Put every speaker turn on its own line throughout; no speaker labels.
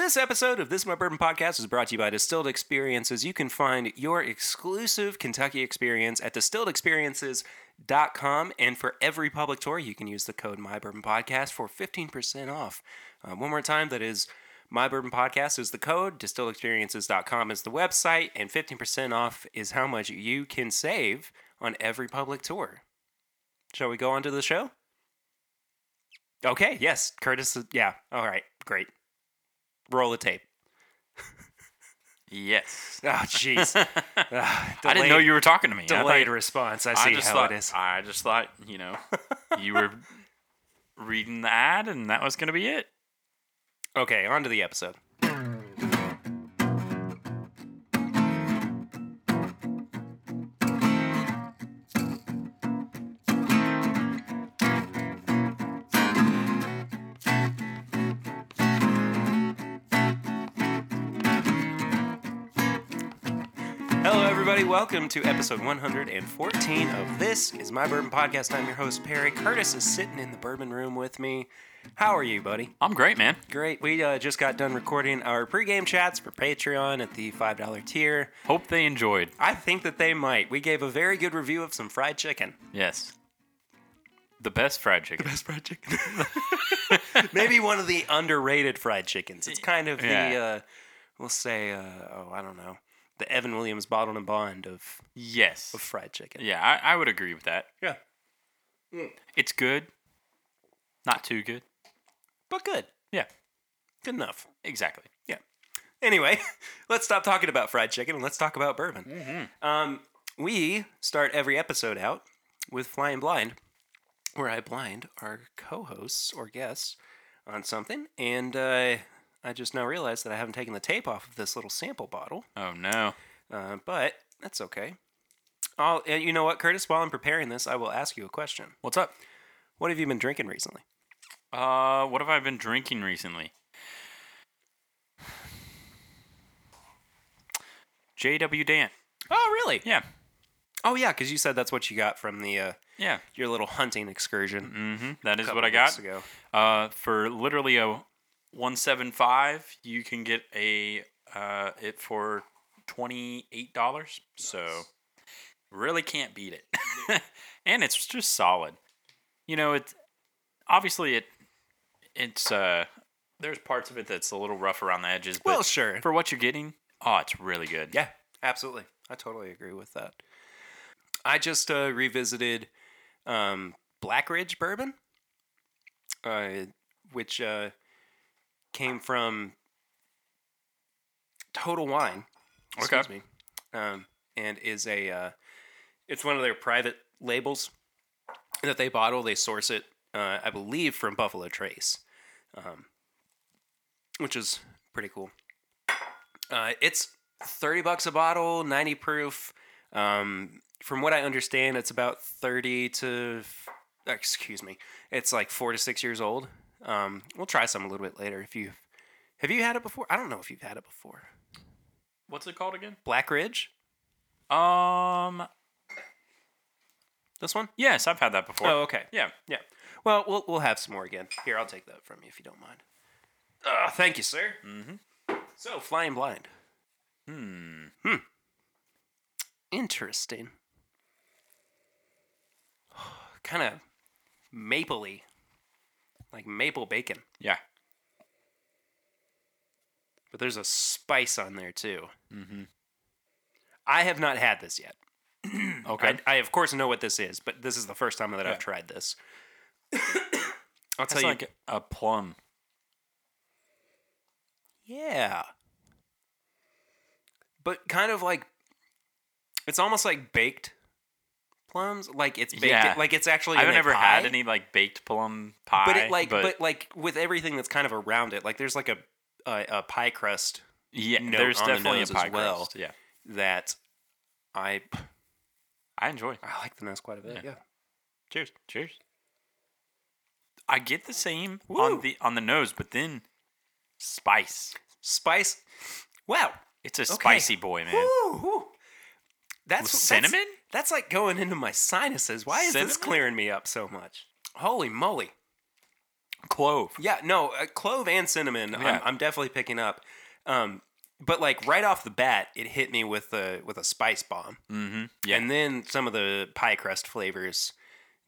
This episode of This Is My Bourbon Podcast is brought to you by Distilled Experiences. You can find your exclusive Kentucky experience at distilledexperiences.com. And for every public tour, you can use the code My Bourbon Podcast for 15% off. Uh, one more time, that is My Bourbon Podcast is the code, distilledexperiences.com is the website, and 15% off is how much you can save on every public tour. Shall we go on to the show? Okay, yes, Curtis. Yeah, all right, great. Roll the tape.
Yes.
Oh, jeez. Ah,
I didn't know you were talking to me. I
Delayed response. I see how
thought,
it is.
I just thought, you know, you were reading the ad and that was going to be it.
Okay, on to the episode. Welcome to episode 114 of This Is My Bourbon Podcast. I'm your host, Perry. Curtis is sitting in the bourbon room with me. How are you, buddy?
I'm great, man.
Great. We uh, just got done recording our pregame chats for Patreon at the $5 tier.
Hope they enjoyed.
I think that they might. We gave a very good review of some fried chicken.
Yes. The best fried chicken.
Best fried chicken. Maybe one of the underrated fried chickens. It's kind of the, uh, we'll say, uh, oh, I don't know, the Evan Williams bottled and bond of,
Yes.
of fried chicken.
Yeah, I, I would agree with that.
Yeah.
It's good. Not too good.
But good.
Yeah,
Good enough.
exactly.
Yeah. Anyway, let's stop talking about fried chicken and let's talk about bourbon. Um, we start every episode out with Flying Blind, where I blind our co hosts or guests on something. And uh, I just now realized that I haven't taken the tape off of this little sample bottle,
Oh, no.
uh, but that's okay. I'll, uh, you know what, Curtis? While I'm preparing this, I will ask you a question.
What's up?
What have you been drinking recently?
Uh, what have I been drinking recently? J.W. Dant.
Oh, really?
Yeah.
Oh, yeah, because you said that's what you got from the uh,
Yeah.
your little hunting excursion.
Mm-hmm. That is what I got.
ago.
Uh, for literally a 175, you can get a uh, it for $28. So really can't beat it. and it's just solid. You know, it's obviously it it's uh there's parts of it that's a little rough around the edges, but
Well, sure.
for what you're getting, oh, it's really good.
Yeah, absolutely. I totally agree with that. I just uh, revisited um, Black Ridge bourbon, uh, which uh, came from Total Wine.
Okay.
Excuse me. Um, and is a uh, it's one of their private labels that they bottle. They source it, uh, I believe, from Buffalo Trace, um, which is pretty cool. Uh, it's thirty bucks a bottle, ninety proof. Um, from what I understand, it's about thirty to, excuse me, it's like four to six years old. Um, we'll try some a little bit later. If you have you had it before, I don't know if you've had it before.
What's it called again?
Black Ridge,
Um,
this one.
yes, I've had that before.
Oh, okay.
Yeah.
Yeah. Well, we'll we'll have some more again. Here, I'll take that from you if you don't mind. Uh, thank you, sir.
Mm-hmm.
So, flying blind.
Hmm. Hmm.
Interesting. kind of mapley, like maple bacon.
Yeah.
But there's a spice on there too.
Mm-hmm.
I have not had this yet.
Okay.
I, I of course know what this is, but this is the first time that
Yeah.
I've tried this. I'll tell you.
like a plum.
Yeah. But kind of like it's almost like baked plums. Like it's baked
Yeah.
like it's actually
I've never
pie,
had any like baked plum pie.
But it like but, like with everything that's kind of around it, like there's like a a, a pie crust
yeah, there's
on the
definitely a pie
well.
crust. Yeah,
that I
I enjoy.
I like the nose quite a bit.
Yeah.
Yeah. Cheers.
Cheers. I get the same
Woo.
on the on the nose, but then spice.
Spice. Wow.
It's a
Okay.
spicy boy, man.
Woo. That's
With cinnamon?
That's, like going into my sinuses. Why is this clearing me up so much? Holy moly!
Clove.
Yeah, no, uh, clove and cinnamon.
Yeah.
I'm, I'm definitely picking up. Um, but like right off the bat, it hit me with a with a spice bomb,
Mm-hmm. Yeah.
and then some of the pie crust flavors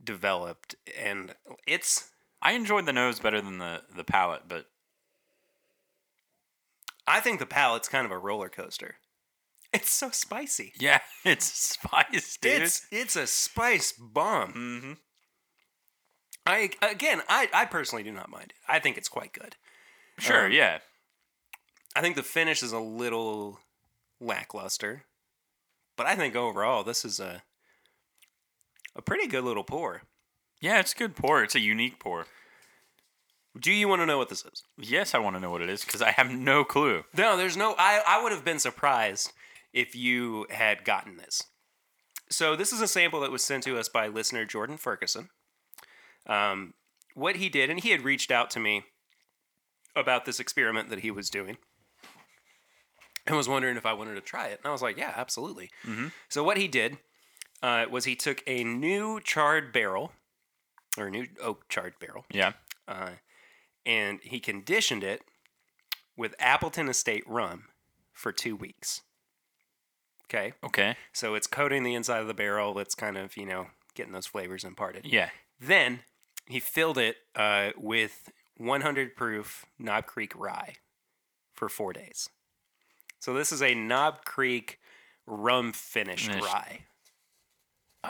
developed, and it's.
I enjoyed the nose better than the the palate, but
I think the palate's kind of a roller coaster. It's so spicy.
yeah, it's spice, dude.
It's it's a spice bomb.
mm-hmm.
I again, I I personally do not mind it. I think it's quite good.
Sure,
Um,
yeah.
I think the finish is a little lackluster, but I think overall this is a a pretty good little pour.
Yeah, it's a good pour. It's a unique pour.
Do you want to know what this is?
Yes, I want to know what it is because I have no clue.
No, there's no. I I would have been surprised if you had gotten this. So this is a sample that was sent to us by listener Jordan Ferguson. Um, what he did, and he had reached out to me about this experiment that he was doing, and was wondering if I wanted to try it. And I was like, yeah, absolutely. So what he did uh, was he took a new charred barrel, or a new oak charred barrel,
Yeah.
uh, and he conditioned it with Appleton Estate rum for two weeks. Okay,
Okay.
so it's coating the inside of the barrel. It's kind of you know getting those flavors imparted.
Yeah.
Then he filled it uh, with 100 proof Knob Creek rye for four days. So this is a Knob Creek rum finished
Finished.
rye.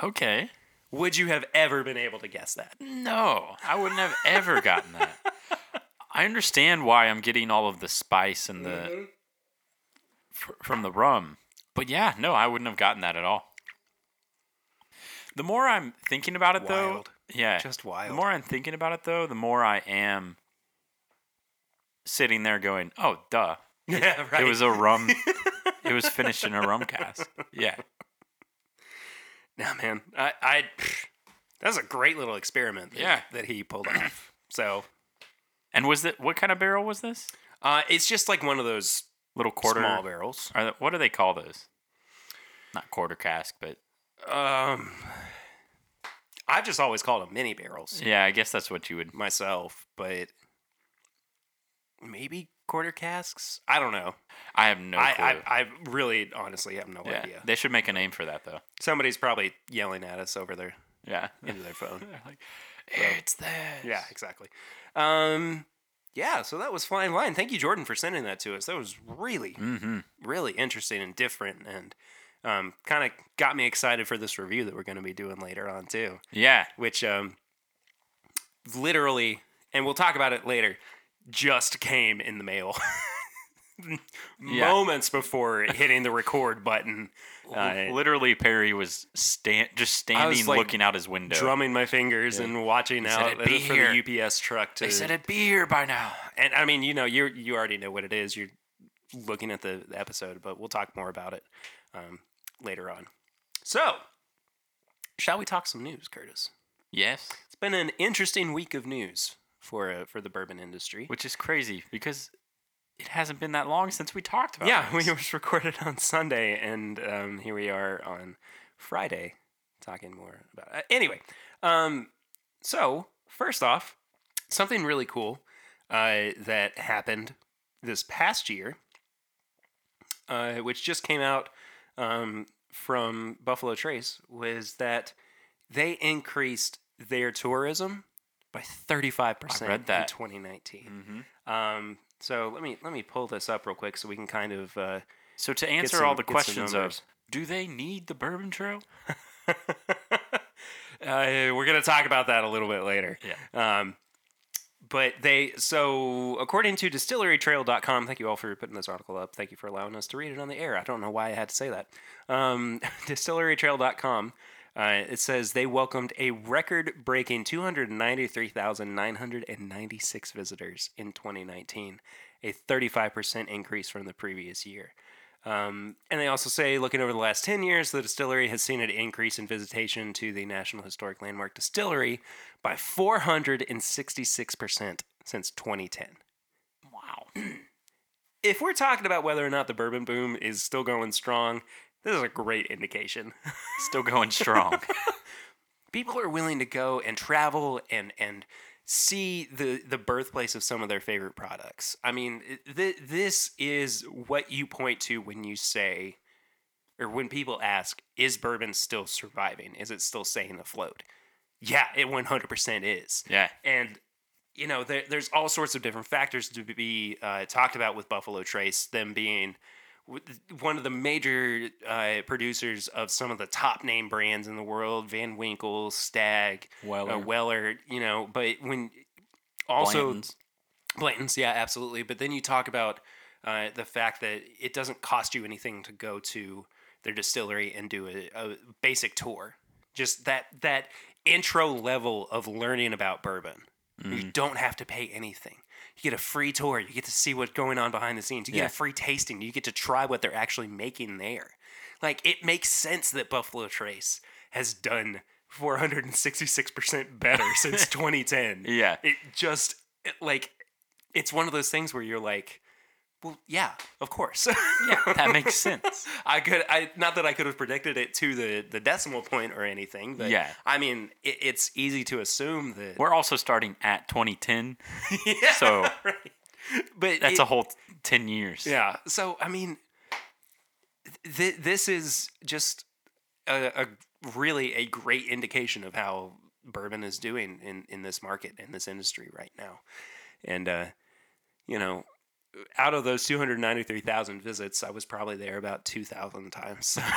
Okay.
Would you have ever been able to guess that?
No, I wouldn't have ever gotten that. I understand why I'm getting all of the spice and the fr- from the rum, but yeah, no, I wouldn't have gotten that at all. The more I'm thinking about it, though, yeah,
Just wild.
The more I'm thinking about it, though, the more I am sitting there going, "Oh, duh,
yeah, right.
it was a rum. it was finished in a rum cask." Yeah,
Nah, man, I, I that's a great little experiment. That,
Yeah.
that he pulled off. So,
and was it what kind of barrel was this?
uh, it's just like one of those
Little quarter.
small barrels.
Are they, what do they call those? Not quarter cask, but
Um, I've just always called them mini barrels
yeah, I guess that's what you would.
myself, but maybe quarter casks. I don't know.
I have no clue.
I, I I really honestly have no
yeah,
idea.
they should make a name for that though.
Somebody's probably yelling at us over their
Yeah,
into their phone.
They're like, it's this.
Yeah, exactly. Um, yeah, so that was Flying Blind. Thank you, Jordan, for sending that to us. That was really,
Mm-hmm.
really interesting and different, and um, kind of got me excited for this review that we're going to be doing later on too.
Yeah.
Which um, literally, and we'll talk about it later, just came in the mail. Moments before hitting the record button, uh,
Literally, Perry was stand just standing,
like,
looking out his window.
drumming my fingers and watching
said
out
it'd be
for
here.
the UPS truck to
they said it'd be here by now.
and I mean, you know, you you already know what it is. You're looking at the, the episode, but we'll talk more about it um, later on. So, shall we talk some news, Curtis?
Yes,
It's been an interesting week of news for uh, for the bourbon industry.
which is crazy because it hasn't been that long since we talked about.
It.
Yeah,
we was recorded on Sunday, and um, here we are on Friday talking more about it. Anyway, um, so first off, something really cool uh, that happened this past year, uh, which just came out um, from Buffalo Trace, was that they increased their tourism by 35%
I read that.
in 2019.
Mhm.
Um, so let me let me pull this up real quick so we can kind of uh,
So to answer
some-
all the questions of, do they need the bourbon trail?
uh, we're gonna talk about that a little bit later.
Yeah.
Um, but they so according to distillerytrail.com, thank you all for putting this article up. Thank you for allowing us to read it on the air. I don't know why I had to say that. Um, distillerytrail.com. Uh, it says they welcomed a record-breaking 293,996 visitors in 2019, a 35% increase from the previous year. Um, and they also say, looking over the last 10 years, the distillery has seen an increase in visitation to the National Historic Landmark Distillery by 466% since 2010.
Wow.
If we're talking about whether or not the bourbon boom is still going strong, this is a great indication.
Still going strong.
People are willing to go and travel and and see the the birthplace of some of their favorite products. I mean, th- this is what you point to when you say, or when people ask, "Is bourbon still surviving? Is it still staying afloat?" Yeah, it one hundred percent is.
Yeah.
And you know, there, there's all sorts of different factors to be uh, talked about with Buffalo Trace. Them being one of the major uh, producers of some of the top name brands in the world, Van Winkle, Stag,
Weller.
uh, Weller. You know, but when also
Blanton's.
Blanton's, yeah, absolutely. But then you talk about uh, the fact that it doesn't cost you anything to go to their distillery and do a, a basic tour. Just that that intro level of learning about bourbon. You don't have to pay anything. You get a free tour. You get to see what's going on behind the scenes. You get a free tasting. You get to try what they're actually making there. Like it makes sense that Buffalo Trace has done 466% better since 2010
Yeah.
it just it, like it's one of those things where you're like well yeah of course
Yeah, that makes sense.
i could i not that i could have predicted it to the the decimal point or anything but
Yeah.
i mean it, it's easy to assume that
We're also starting at 2010,
yeah,
so
right. but
that's
it-
a whole 10 years.
yeah so i mean th- this is just a, a really a great indication of how bourbon is doing in in this market in this industry right now and uh you know out of those 293,000 visits i was probably there about 2,000 times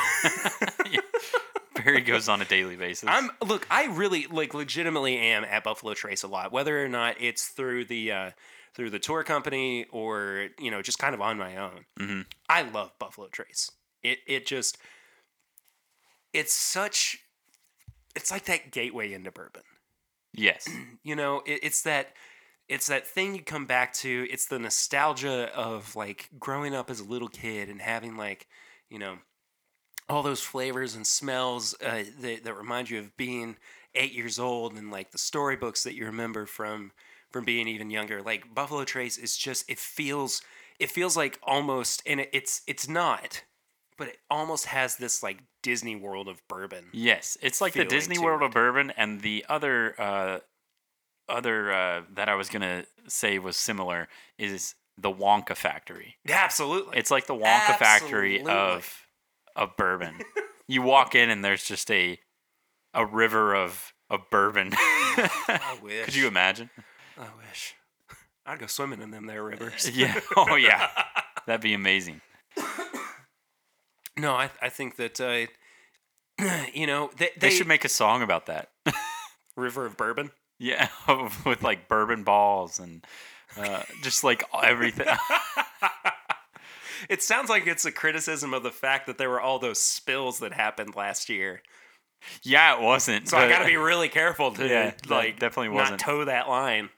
Perry goes on a daily basis.
I'm look, I really like legitimately am at Buffalo Trace a lot, whether or not it's through the uh, through the tour company or you know just kind of on my own.
Mhm.
I love Buffalo Trace. It it just it's such it's like that gateway into bourbon.
yes.
You know, it, it's that it's that thing you come back to. It's the nostalgia of like growing up as a little kid and having like, you know, all those flavors and smells uh, that, that remind you of being eight years old and like the storybooks that you remember from from being even younger. Like Buffalo Trace is just it feels it feels like almost and it, it's it's not, but it almost has this like Disney World of bourbon.
Yes, it's like the Disney World
it.
of bourbon, and the other uh, other uh, that I was gonna say was similar is the Wonka Factory.
Absolutely.
It's like the Wonka Factory of of bourbon. you walk in and there's just a a river of of bourbon.
I wish.
Could you imagine?
I wish. I'd go swimming in them there rivers.
Yeah. Oh yeah. That'd be amazing.
No, I, I think that uh, you know they,
They,
they,
should make a song about that.
river of bourbon.
Yeah, with like bourbon balls and uh, just like everything.
It sounds like it's a criticism of the fact that there were all those spills that happened last year.
yeah, it wasn't.
So I got to be really careful to
Yeah,
like
definitely
not
wasn't.
toe that line.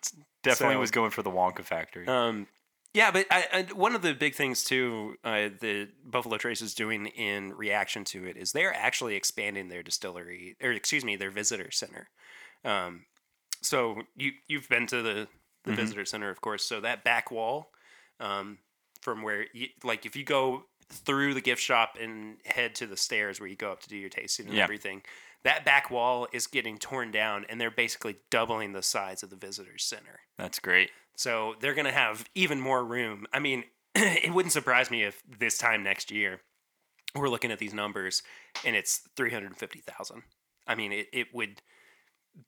definitely
so-
was going for the Wonka Factory.
Um, yeah, but I, I, one of the big things too uh, that Buffalo Trace is doing in reaction to it is they're actually expanding their distillery, or excuse me, their visitor center. Um, so you you've been to the the
Mhm.
visitor center, of course. So that back wall, um, from where you, like if you go through the gift shop and head to the stairs where you go up to do your tasting and
Yeah.
everything, that back wall is getting torn down, and they're basically doubling the size of the visitor center.
That's great.
So they're going to have even more room. I mean, it wouldn't surprise me if this time next year we're looking at these numbers and it's 350,000. I mean, it, it would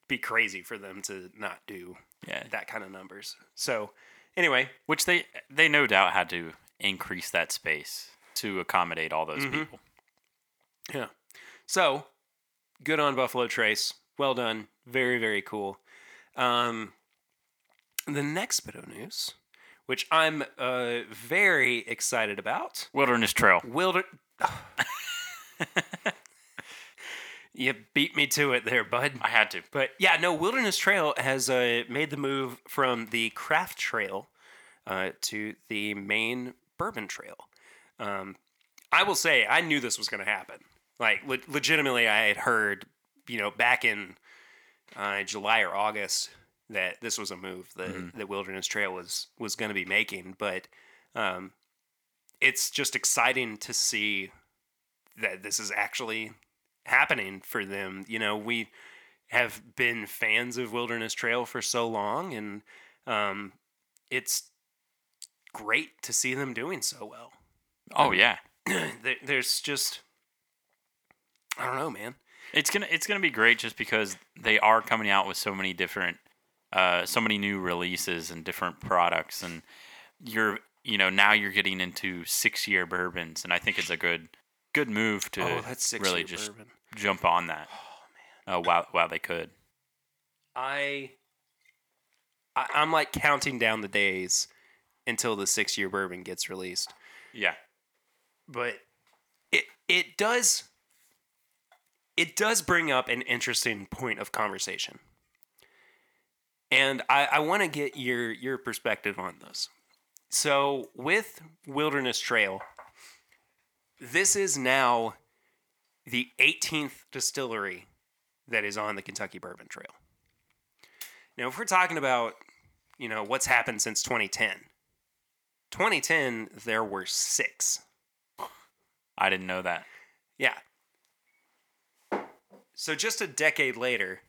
be crazy for them to not do
Yeah.
that kind of numbers. So, anyway,
Which they they no doubt had to increase that space to accommodate all those
Mhm.
people.
yeah. So, good on Buffalo Trace. Well done. Very, very cool. Um, the next bit of news, which I'm uh, very excited about.
Wilderness Trail.
Wilder. you beat me to it there, bud.
I had to.
But yeah, no, Wilderness Trail has uh, made the move from the craft trail uh, to the main bourbon trail. Um, I will say, I knew this was going to happen. Like, le- legitimately, I had heard, you know, back in uh, July or August that this was a move that, that Wilderness Trail was was going to be making. But um, it's just exciting to see that this is actually happening for them. You know, we have been fans of Wilderness Trail for so long, and um, it's great to see them doing so well.
Oh yeah,
There's just, I don't know, man.
it's gonna it's gonna be great just because they are coming out with so many different, uh, so many new releases and different products, and you're you know now you're getting into six year bourbons, and I think it's a good good move to
oh, that's
really just
bourbon.
Jump on that. Oh man, uh, while while they could.
I, I, I'm like counting down the days until the six year bourbon gets released.
Yeah.
but it it does it does bring up an interesting point of conversation and i, I want to get your your perspective on this so with wilderness trail this is now the 18th distillery that is on the kentucky bourbon trail now if we're talking about you know what's happened since 2010 2010 there were six
I didn't know that.
yeah. So just a decade later,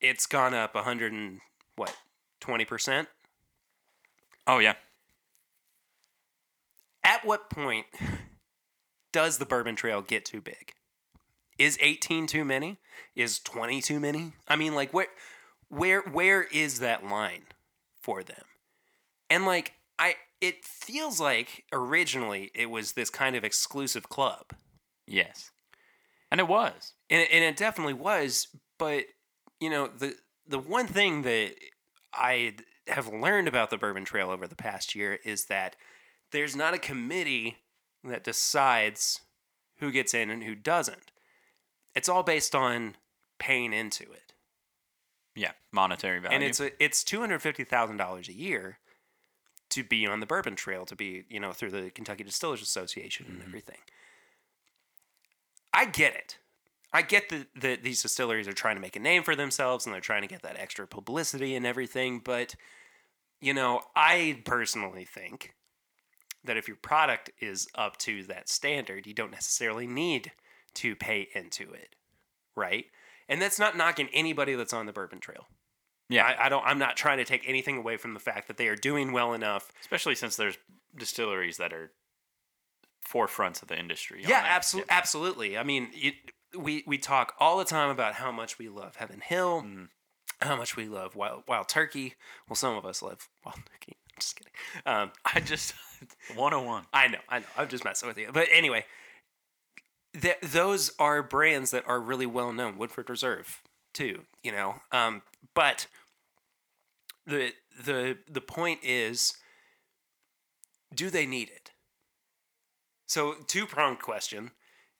it's gone up 100 and what, 20%?
Oh yeah.
At what point does the Bourbon Trail get too big? Is 18 too many? Is 20 too many? I mean, like where where where is that line for them? And like I it feels like originally it was this kind of exclusive club.
Yes. And it was.
and it, and it definitely was. But you know, the the one thing that I have learned about the Bourbon Trail over the past year is that there's not a committee that decides who gets in and who doesn't. It's all based on paying into it,
Yeah. Monetary value.
and it's a, it's two hundred fifty thousand dollars a year to be on the Bourbon Trail, to be you know through the Kentucky Distillers Association and mm-hmm. everything. I get it. I get that that these distilleries are trying to make a name for themselves and they're trying to get that extra publicity and everything, but you know, I personally think that if your product is up to that standard, you don't necessarily need to pay into it, right? And that's not knocking anybody that's on the Bourbon Trail.
yeah.
I, I don't. I'm not trying to take anything away from the fact that they are doing well enough.
Especially since there's distilleries that are forefronts of the industry.
Yeah, absolutely, absolutely. I mean, it, we we talk all the time about how much we love Heaven Hill,
Mhm.
how much we love Wild Wild Turkey. Well, some of us love Wild Turkey. Just kidding. Um,
I just 101.
I know, I know. I'm just messing with you. But anyway, th- those are brands that are really well known. Woodford Reserve, too. You know, um, but the the the point is, do they need it? So two pronged question: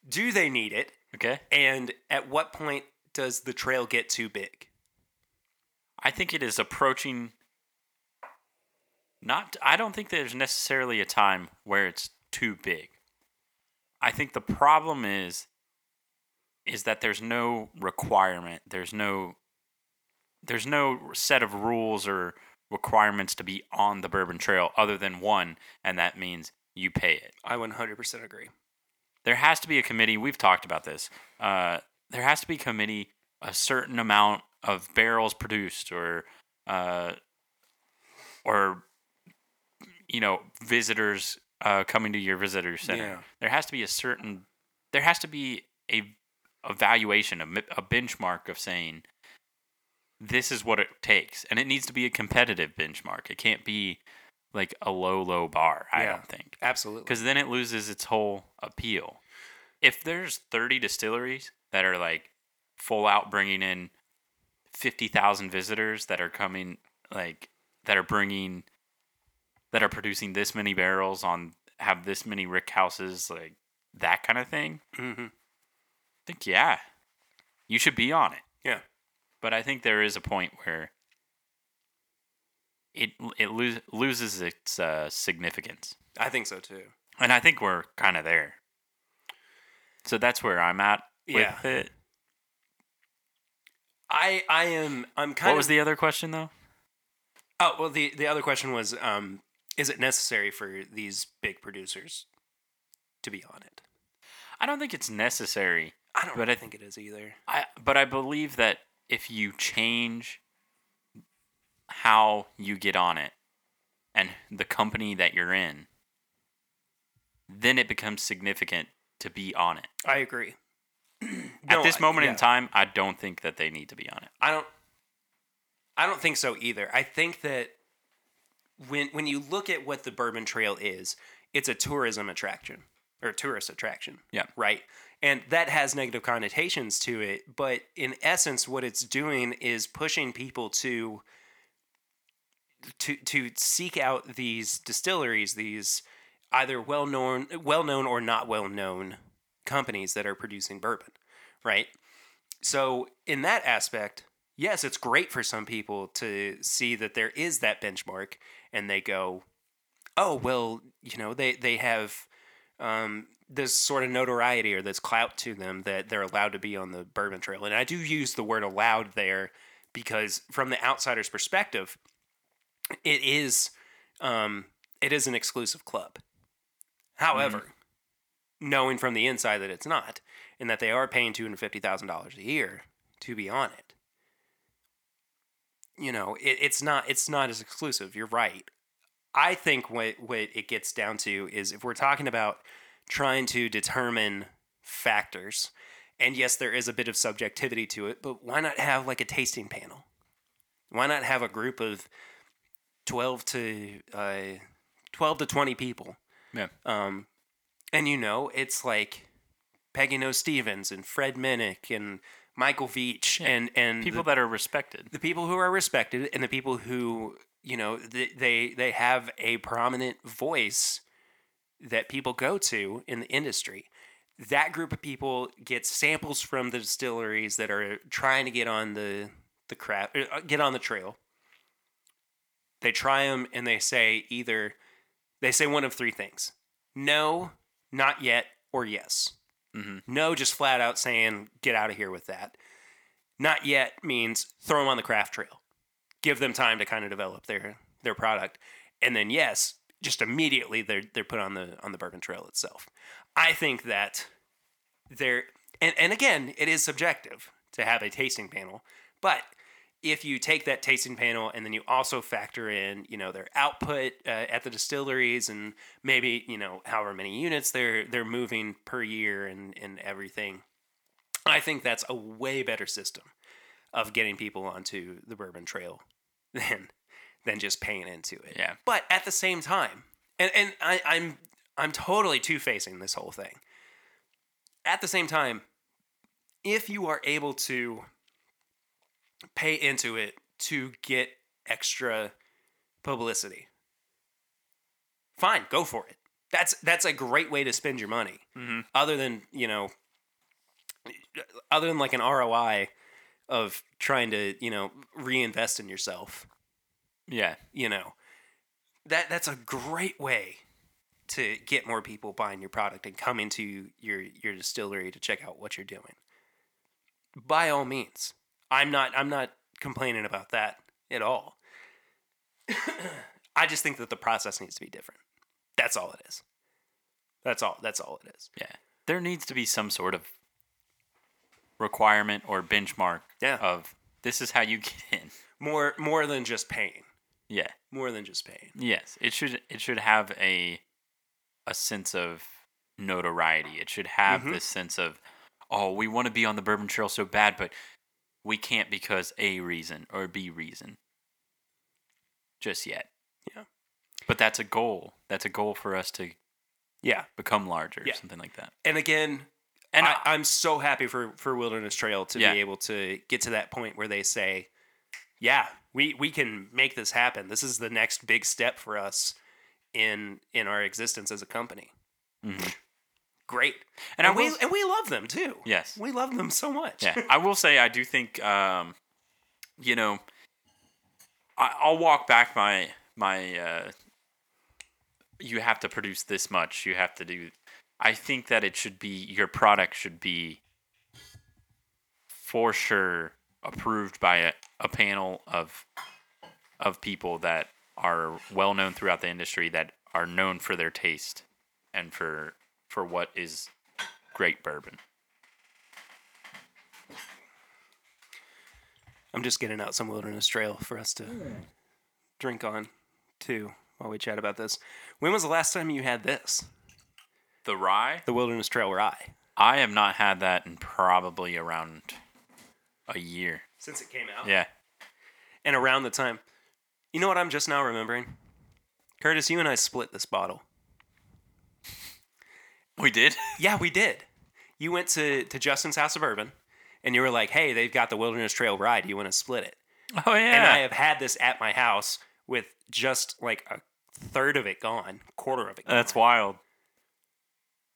Do they need it?
Okay.
And at what point does the trail get too big?
I think it is approaching. Not, I don't think there's necessarily a time where it's too big. I think the problem is, is that there's no requirement. There's no, there's no set of rules or requirements to be on the Bourbon Trail other than one, and that means you pay it.
I 100% agree.
there has to be a committee. We've talked about this. Uh, there has to be a committee. A certain amount of barrels produced, or uh, or you know, visitors uh, coming to your visitor center.
Yeah.
There has to be a certain. There has to be a evaluation, a, a benchmark of saying this is what it takes, and it needs to be a competitive benchmark. It can't be like a low, low bar. I
Yeah.
don't think
Absolutely.
because then it loses its whole appeal. If there's 30 distilleries that are like full out bringing in 50,000 visitors that are coming, like, that are bringing, that are producing this many barrels on, have this many rick houses, like that kind of thing,
hmm
I think, yeah, you should be on it.
Yeah.
But I think there is a point where it, it lo- loses its uh, significance.
I think so too.
And I think we're kind of there. So that's where I'm at with
Yeah.
it.
I I am I'm kind of
What
of
was the other question though?
Oh well, the the other question was, um, is it necessary for these big producers to be on it?
I don't think it's necessary.
I don't
But
really
I-
think it is either.
I but I believe that if you change how you get on it and the company that you're in, then it becomes significant to be on it.
I agree.
At
No,
this
I-
moment
yeah.
in time, I don't think that they need to be on it.
I don't I don't think so either. I think that when when you look at what the Bourbon Trail is, it's a tourism attraction or tourist attraction.
Yeah.
Right? And that has negative connotations to it, but in essence what it's doing is pushing people to to to seek out these distilleries, these either well known well known or not well known companies that are producing bourbon, right? So in that aspect, yes, it's great for some people to see that there is that benchmark, and they go, "Oh, well, you know, they they have um, this sort of notoriety or this clout to them that they're allowed to be on the bourbon trail." And I do use the word "allowed" there because, from the outsider's perspective, it is um, it is an exclusive club. However, knowing from the inside that it's not, and that they are paying two hundred fifty thousand dollars a year to be on it. You know, it, it's not it's not as exclusive. You're right. I think what what it gets down to is if we're talking about trying to determine factors, and yes, there is a bit of subjectivity to it, but why not have like a tasting panel? Why not have a group of twelve to uh, twelve to twenty people?
Yeah.
Um, and you know, it's like Peggy Noe Stevens and Fred Minnick and Michael Veach and and
People
the,
that are respected.
the people who are respected and the people who you know th- they they have a prominent voice that people go to in the industry. That group of people get samples from the distilleries that are trying to get on the the craft, uh, get on the trail. They try them and they say either they say one of three things: no, not yet, or yes.
Mhm.
No, just flat out saying get out of here with that. Not yet means throw them on the craft trail, give them time to kind of develop their their product, and then yes, just immediately they're they're put on the on the bourbon trail itself. I think that there and and again, it is subjective to have a tasting panel, but if you take that tasting panel and then you also factor in, you know, their output uh, at the distilleries and maybe, you know, however many units they're they're moving per year and and everything, I think that's a way better system of getting people onto the bourbon trail than than just paying into it.
Yeah.
But at the same time, and and I, I'm I'm totally two facing this whole thing. At the same time, if you are able to pay into it to get extra publicity, fine, go for it. That's that's a great way to spend your money.
Mhm.
Other than you know, other than like an ROI of trying to you know reinvest in yourself
Yeah.
you know that that's a great way to get more people buying your product and coming to your your distillery to check out what you're doing by all means i'm not i'm not complaining about that at all i just think that the process needs to be different that's all it is that's all that's all it is
Yeah. There needs to be some sort of requirement or benchmark
Yeah.
of this is how you get in.
more more than just paying
Yeah.
more than just paying
Yes. It should it should have a a sense of notoriety. It should have
Mhm.
this sense of oh, we want to be on the bourbon trail so bad, but we can't because A reason or B reason. Just yet.
Yeah.
But that's a goal. That's a goal for us to
yeah
become larger,
Yeah.
something like that.
and again
And
I, I'm so happy for for Wilderness Trail to
Yeah.
be able to get to that point where they say, "Yeah, we we can make this happen. This is the next big step for us in in our existence as a company."
Mhm.
Great,
And
and, we
will-
and we love them too.
Yes.
we love them so much.
yeah, I will say I do think, um, you know, I, I'll walk back my my. Uh, you have to produce this much. You have to do. I think that it should be your product should be for sure approved by a, a panel of of people that are well known throughout the industry that are known for their taste and for for what is great bourbon.
I'm just getting out some Wilderness Trail for us to drink on, too, while we chat about this. When was the last time you had this?
The rye?
The Wilderness Trail rye.
I have not had that in probably around a year.
Since it came out?
Yeah.
And around the time. You know what I'm just now remembering? Curtis, you and I split this bottle.
We did?
Yeah, we did. You went to, to Justin's House of Bourbon, and you were like, hey, they've got the Wilderness Trail rye. You want to split it?
Oh, yeah.
And I have had this at my house with just like a third of it gone, quarter of it gone.
That's wild.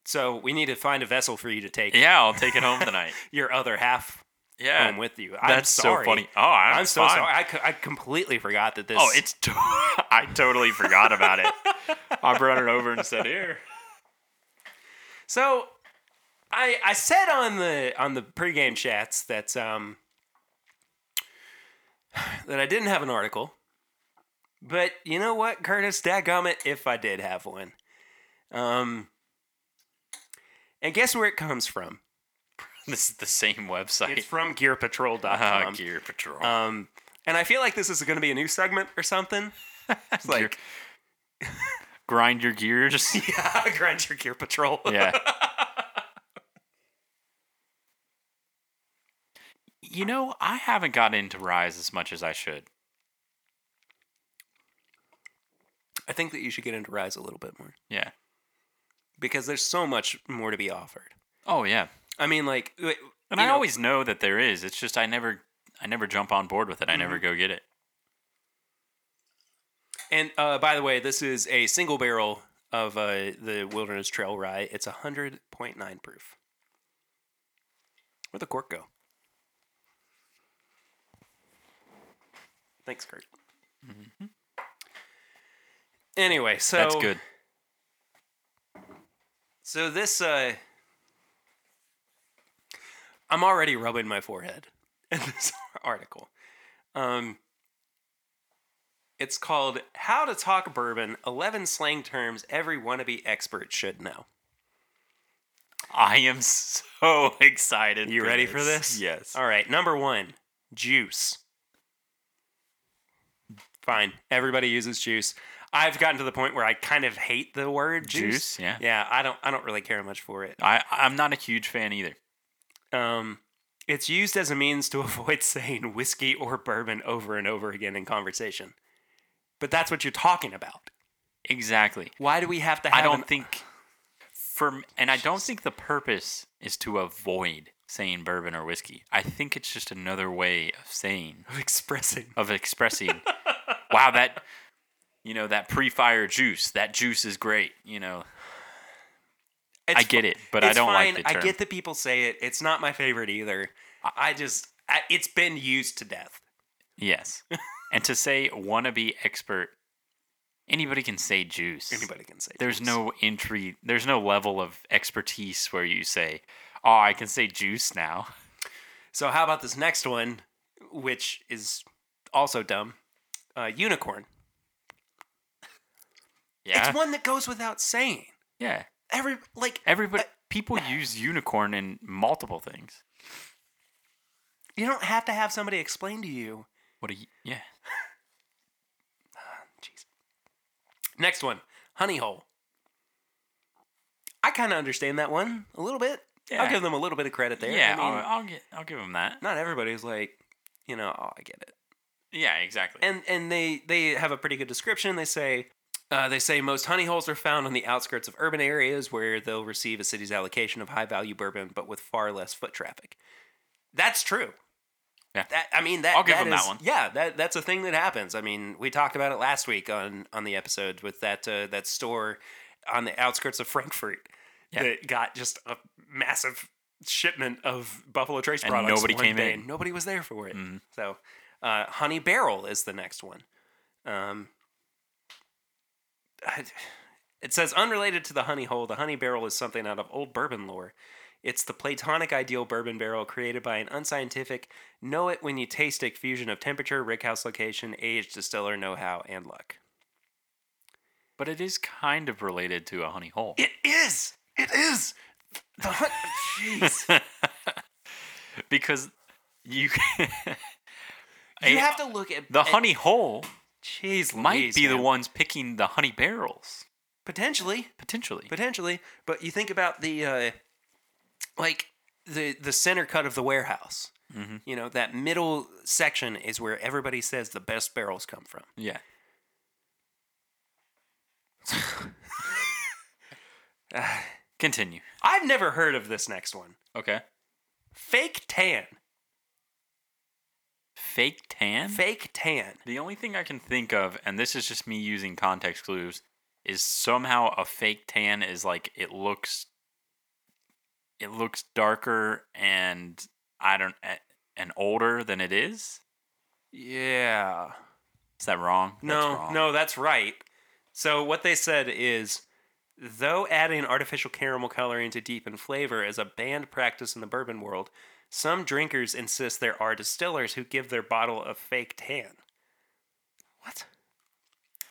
So we need to find a vessel for you to take
Yeah, I'll take it home tonight.
your other half
Yeah.
home with you. I'm
That's
sorry.
so funny. Oh, I'm,
I'm so sorry. I, co- I completely forgot that this.
Oh, it's. To- I totally forgot about it. I brought it over and said, "Here."
So, I I said on the on the pregame chats that um that I didn't have an article, but you know what, Curtis, dadgummit, if I did have one, um, and guess where it comes from?
This is the same website.
It's from GearPatrol.com.
Ah, Gear Patrol.
Um, and I feel like this is going to be a new segment or something. It's like,
Grind your gears.
yeah, grind your Gear Patrol.
yeah. You know, I haven't got into ryes as much as I should.
I think that you should get into ryes a little bit more
Yeah.
because there's so much more to be offered.
Oh yeah.
I mean, like, w-
And
you
I
know,
always know that there is. It's just I never I never jump on board with it. I mm-hmm. never go get it.
And uh, by the way, this is a single barrel of uh, the Wilderness Trail Rye. It's 100.9 proof. Where'd the cork go? Thanks, Kurt. Anyway, so
That's good.
So this, uh, I'm already rubbing my forehead in this article. Um, it's called "How to Talk Bourbon: 11 Slang Terms Every Wannabe Expert Should Know."
I am so excited.
You ready for this?
Yes.
All right, number one, juice. Fine, everybody uses juice. I've gotten to the point where I kind of hate the word juice.
Juice, yeah.
Yeah, I don't. I don't really care much for it.
I I'm not a huge fan either.
Um, it's used as a means to avoid saying whiskey or bourbon over and over again in conversation. But that's what you're talking about.
Exactly.
Why do we have to have
I don't
an-
think for and I don't think the purpose is to avoid saying bourbon or whiskey. I think it's just another way of saying
of expressing?
of expressing wow that you know that pre-fire juice that juice is great you know
It's
I get it, but I don't like
fine.
the
I get that people say it. It's not my favorite either. I- I just I, it's been used to death.
yes and to say wannabe expert anybody can say juice
Anybody can say.
there's
juice.
no entry there's no level of expertise where you say oh i can say juice now
So how about this next one, which is also dumb? Uh, unicorn.
yeah
It's one that goes without saying.
yeah
Every like
everybody people use unicorn in multiple things
you don't have to have somebody explain to you
what you yeah
Jeez. Next one, honey hole. I kind of understand that one a little bit. I'll give them a little bit of credit there.
yeah
I mean,
I'll, I'll get i'll give them that
not everybody's like, you know, oh, I get it.
yeah exactly
And and they they have a pretty good description. They say. Uh, they say most honey holes are found on the outskirts of urban areas where they'll receive a city's allocation of high value bourbon, but with far less foot traffic. That's true.
Yeah.
That I mean that
I'll give
that
them that
is-
one.
Yeah, that that's a thing that happens. I mean, we talked about it last week on on the episode with that uh, that store on the outskirts of Frankfort
Yeah.
that got just a massive shipment of Buffalo Trace
And
products.
nobody came
day,
in.
Nobody was there for it.
Mhm.
So, uh, Honey Barrel is the next one. Um, it says unrelated to the honey hole, the honey barrel is something out of old bourbon lore. It's the platonic ideal bourbon barrel created by an unscientific, know it when you taste it fusion of temperature, rickhouse location, age, distiller know how, and luck.
But it is kind of related to a honey hole.
It is. It is. The hun- Jeez.
because you
You have to look at
the
at-
honey hole
Jeez,
might
Louise,
be the ones picking the honey barrels
potentially,
potentially.
potentially. But you think about the uh, like the the center cut of the warehouse.
Mhm.
You know that middle section is where everybody says the best barrels come from.
yeah. Continue.
I've never heard of this next one.
Okay.
Fake tan.
Fake tan.
Fake tan.
The only thing I can think of, and this is just me using context clues, is somehow a fake tan is like it looks, it looks darker and I don't and older than it is.
Yeah.
Is that wrong? That's
No,
wrong.
no, that's right. So what they said is, though adding artificial caramel coloring to deepen flavor is a banned practice in the bourbon world, some drinkers insist there are distillers who give their bottle a fake tan. What?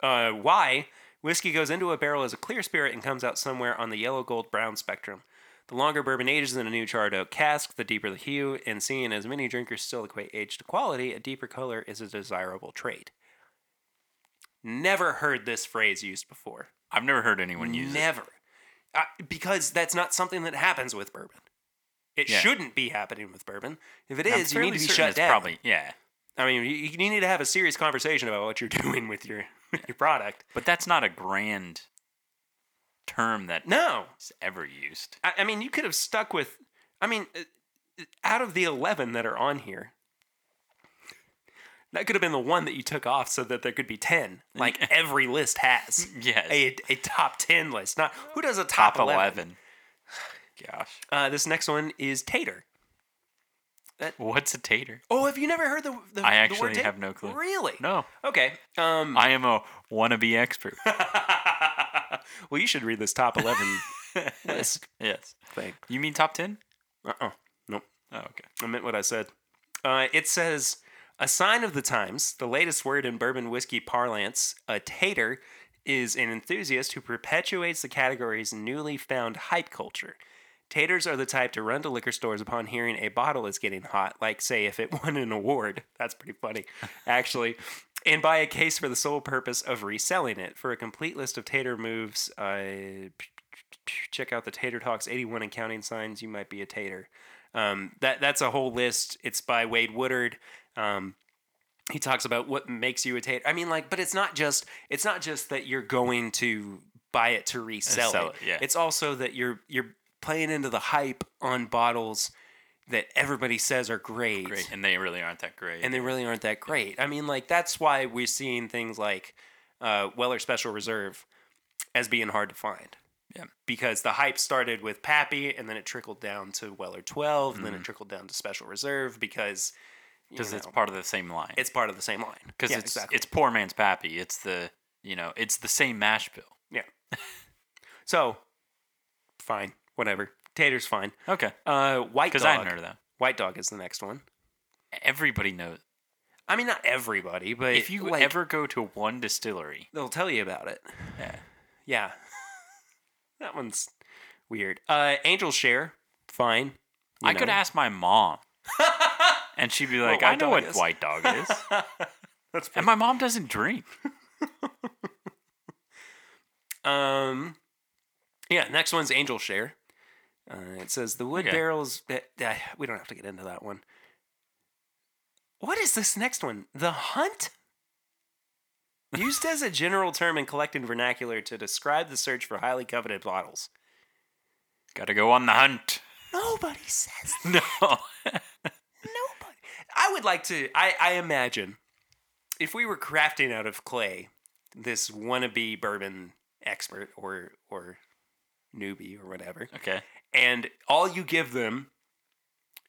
Uh, why? Whiskey goes into a barrel as a clear spirit and comes out somewhere on the yellow, gold, brown spectrum. The longer bourbon ages in a new charred oak cask, the deeper the hue, and seeing as many drinkers still equate age to quality, a deeper color is a desirable trait. Never heard this phrase used before.
I've never heard anyone use it.
Never. Because that's not something that happens with bourbon. It
Yeah.
shouldn't be happening with bourbon. If it
I'm
is, you need
fairly
to be
certain
shut
it's
down.
Probably, yeah.
I mean, you, you need to have a serious conversation about what you're doing with your your product.
But that's not a grand term that
No,
is ever used.
I, I mean, you could have stuck with. I mean, uh, out of the eleven that are on here, that could have been the one that you took off so that there could be ten, like every list has.
Yes.
A, a top ten list. Not who does a top,
Top
11?
11. Gosh.
Uh, this next one is tater.
What's a tater?
Oh, have you never heard the? the
I
the
actually
ta-
have no clue.
Really?
No.
Okay. Um.
I am a wannabe expert.
well, you should read this top eleven list
yes.
thing.
You mean top 10?
Uh. uh Nope.
Oh, okay.
I meant what I said. Uh, it says a sign of the times. The latest word in bourbon whiskey parlance, a tater, is an enthusiast who perpetuates the category's newly found hype culture. Taters are the type to run to liquor stores upon hearing a bottle is getting hot, like, say, if it won an award. That's pretty funny, actually. And buy a case for the sole purpose of reselling it. For a complete list of tater moves, uh, check out the Tater Talks 81 and counting signs. You might be a tater. Um, that that's a whole list. It's by Wade Woodard. Um, he talks about what makes you a tater. I mean, like, but it's not just it's not just that you're going to buy it to resell
sell
it.
it, yeah.
It's also that you're you're playing into the hype on bottles that everybody says are great,
Great. And they really aren't that great.
and they really aren't that great. I mean, like that's why we're seeing things like uh, Weller Special Reserve as being hard to find.
Yeah.
Because the hype started with Pappy, and then it trickled down to Weller 12, and then it trickled down to Special Reserve because
because it's part of the same line.
it's part of the same line.
Because
yeah,
it's
exactly.
it's poor man's pappy. It's the you know it's the same mash bill.
yeah. so, fine, whatever. Tater's fine.
Okay.
Uh, White
Because I hadn't heard of that.
White Dog is the next one.
Everybody knows.
I mean, not everybody, but
If you
like,
ever go to one distillery,
they'll tell you about it.
yeah,
Yeah. that one's weird. Uh Angel Share, fine. you
I could ask my mom, and she'd be like,
What
"I
White
know
Dog
what
is."
white dog is,"
That's
and my mom doesn't drink.
Um Yeah, next one's Angel Share. Uh, it says the wood
Okay.
barrels uh, uh, we don't have to get into that one. What is this next one? The hunt? Used as a general term in collecting vernacular to describe the search for highly coveted bottles.
Got to go on the hunt.
Nobody says
No.
Nobody. I would like to. I, I imagine if we were crafting out of clay this wannabe bourbon expert or or newbie or whatever,
okay.
And all you give them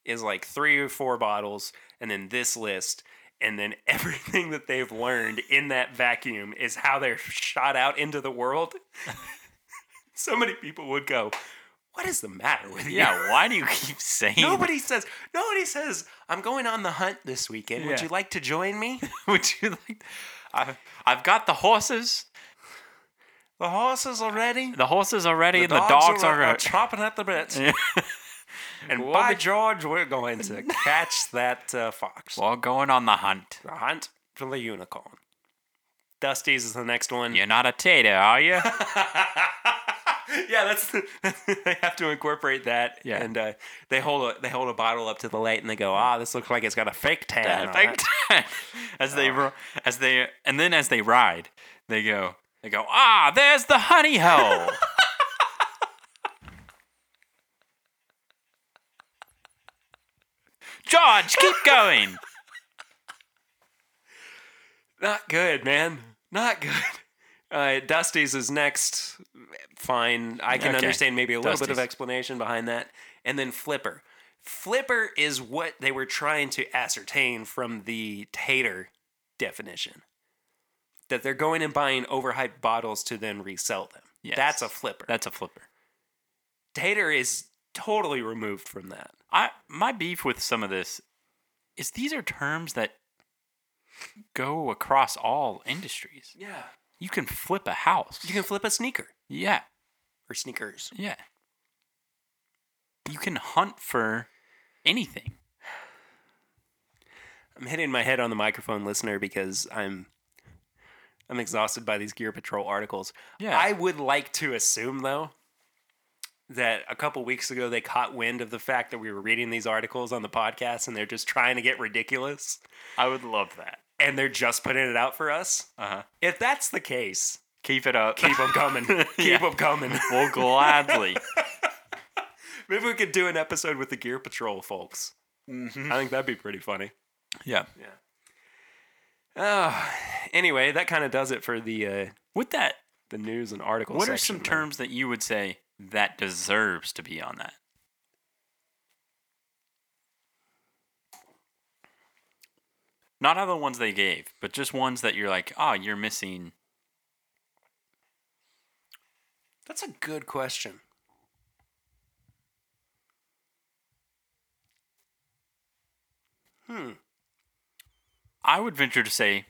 is like three or four bottles, and then this list, and then everything that they've learned in that vacuum is how they're shot out into the world. so many people would go, "What is the matter with you?"
Yeah. Why do you keep saying?
Nobody says. Nobody says. I'm going on the hunt this weekend. Would you like to join me?
Would you like? I've, I've got the horses.
The horses are ready.
The horses are ready, and the
dogs
are.
are, are chopping at the bit.
Yeah.
And
We'll
by
be-
George, we're going to catch that uh, fox.
While going on the hunt.
The hunt for the unicorn. Dusty's is the next one.
You're not a tater, are you?
yeah, that's they have to incorporate that.
Yeah.
and uh, they hold a they hold a bottle up to the light and they go, ah, this looks like it's got a fake tan. on it."
as they as they and then as they ride, they go they go ah there's the honey hole. George, keep going.
Not good, man. Not good. Uh, Dusty's is next. Fine. I can
Okay.
understand maybe a little bit of explanation behind that. And then Flipper. Flipper is what they were trying to ascertain from the tater definition. That they're going and buying overhyped bottles to then resell them.
Yes.
That's a flipper.
That's a flipper.
tater is totally removed from that.
I my beef with some of this is these are terms that go across all industries.
Yeah.
You can flip a house.
You can flip a sneaker
yeah,
or sneakers.
yeah. You can hunt for anything.
I'm hitting my head on the microphone, listener, because I'm I'm exhausted by these Gear Patrol articles.
Yeah.
I would like to assume though that a couple weeks ago they caught wind of the fact that we were reading these articles on the podcast and they're just trying to get ridiculous
I would love that.
and they're just putting it out for us.
Uh huh.
If that's the case,
Keep it up.
keep them coming. keep
Yeah.
them coming.
We'll gladly.
Maybe we could do an episode with the Gear Patrol folks.
Mm-hmm.
I think that'd be pretty funny.
Yeah. Yeah.
Oh, anyway, that kind of does it for the uh,
With that,
the news and articles.
what are some
there.
terms that you would say that deserves to be on that? Not all the ones they gave, but just ones that you're like, oh, you're missing.
That's a good question. Hmm.
I would venture to say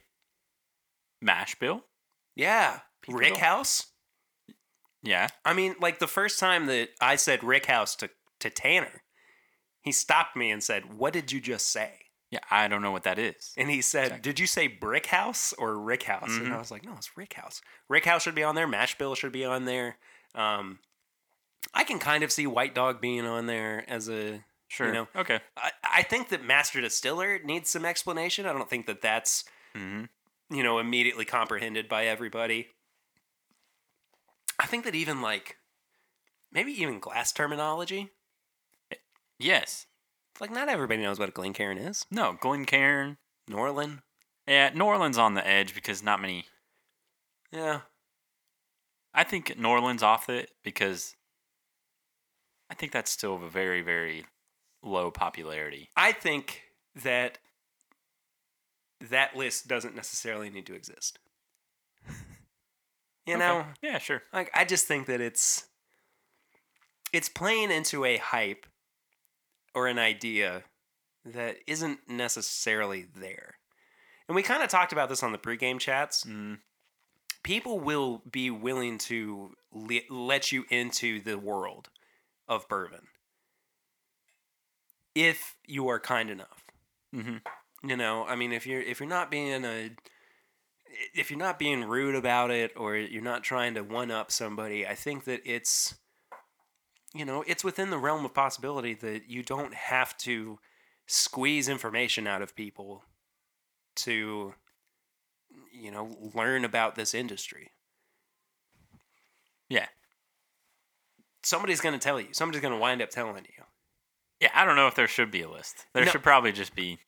mash bill.
Yeah.
People
Rick
don't-
House.
Yeah.
I mean, like the first time that I said Rick House to to Tanner, he stopped me and said, "What did you just say?"
Yeah, I don't know what that is.
And he said,
Exactly.
"Did you say Brick House or Rick House?" And
Mhm.
I was like, "No, it's Rick House. Rick House should be on there. Mash Bill should be on there. Um, I can kind of see White Dog being on there as a
Sure.
know.
Okay.
I, I think that Master Distiller needs some explanation. I don't think that that's
hmm
you know immediately comprehended by everybody. I think that even like maybe even glass terminology,
Yes.
like not everybody knows what a Glencairn is.
No, Glencairn.
Norlan,
Yeah, Norlan's on the edge because not many.
yeah,
I think Norlan's off it because I think that's still a very, very low popularity.
I think that that list doesn't necessarily need to exist. you
Okay.
know,
Yeah, sure.
like I just think that it's it's playing into a hype or an idea that isn't necessarily there. And we kind of talked about this on the pregame chats.
Mm,
People will be willing to le- let you into the world of bourbon if you are kind enough.
hmm
You know, I mean, if you're if you're not being a if you're not being rude about it or you're not trying to one up somebody, I think that it's you know it's within the realm of possibility that you don't have to squeeze information out of people to you know learn about this industry.
Yeah.
Somebody's going to tell you. Somebody's going to wind up telling you.
Yeah, I don't know if there should be a list. There
No.
should probably just be,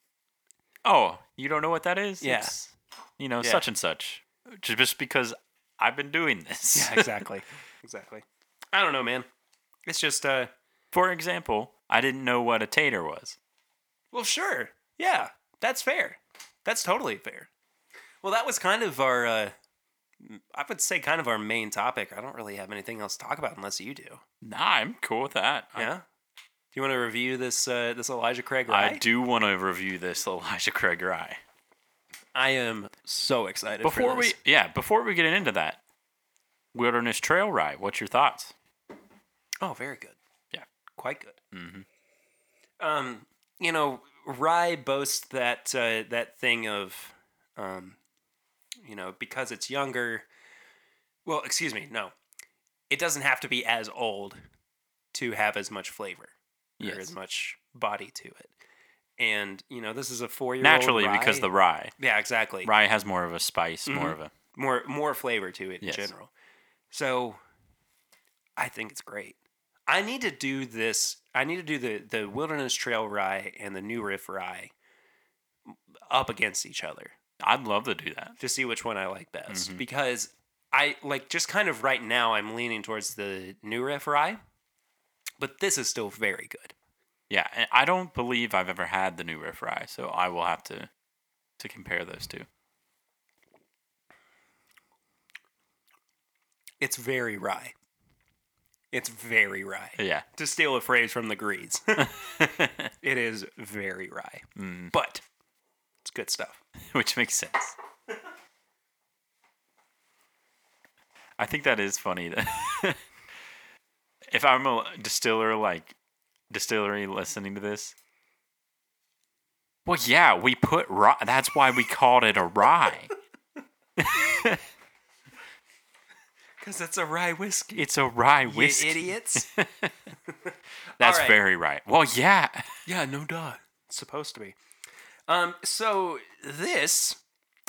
oh, you don't know what that is?
Yeah.
It's, you know,
Yeah.
such and such. Ju- Just because I've been doing this.
Yeah, exactly. exactly. I don't know, man. It's just uh
For example, I didn't know what a tater was.
Well, sure. Yeah, that's fair. That's totally fair. Well, that was kind of our, uh, I would say, kind of our main topic. I don't really have anything else to talk about unless you do.
Nah, I'm cool with that. I-
Yeah. You want to review this uh, this Elijah Craig Rye?
I, do want to review this Elijah Craig rye.
I am so excited. for
Before we, yeah, before we get into that, Wilderness Trail rye. What's your thoughts?
oh, very good.
Yeah,
quite good.
Mm-hmm.
Um, you know, rye boasts that uh, that thing of, um, you know, because it's younger. Well, excuse me, no, it doesn't have to be as old to have as much flavor or as much body to it. And you know, this is a four year
Naturally, because the rye,
yeah, exactly
rye has more of a spice, more
Mhm.
of a
more more flavor to it
Yes.
in general. So I think it's great. I need to do this. I need to do the the Wilderness Trail rye and the New Riff rye up against each other
I'd love to do that.
to see which one I like best
Mhm.
because I like just kind of right now I'm leaning towards the New Riff rye, but this is still very good.
Yeah, and I don't believe I've ever had the new riff rye, so I will have to to compare those two.
It's very rye. It's very rye.
Yeah.
To steal a phrase from the Greeds, it is very rye,
Mm,
but it's good stuff.
which makes sense. I think that is funny. That if I'm a distiller, like distillery, listening to this, well, yeah, we put rye. That's why we called it a rye.
Because it's a rye whiskey.
It's a rye
You
whiskey.
idiots.
That's
Alright.
very right. Well, yeah.
yeah, no duh. It's supposed to be. Um, so this,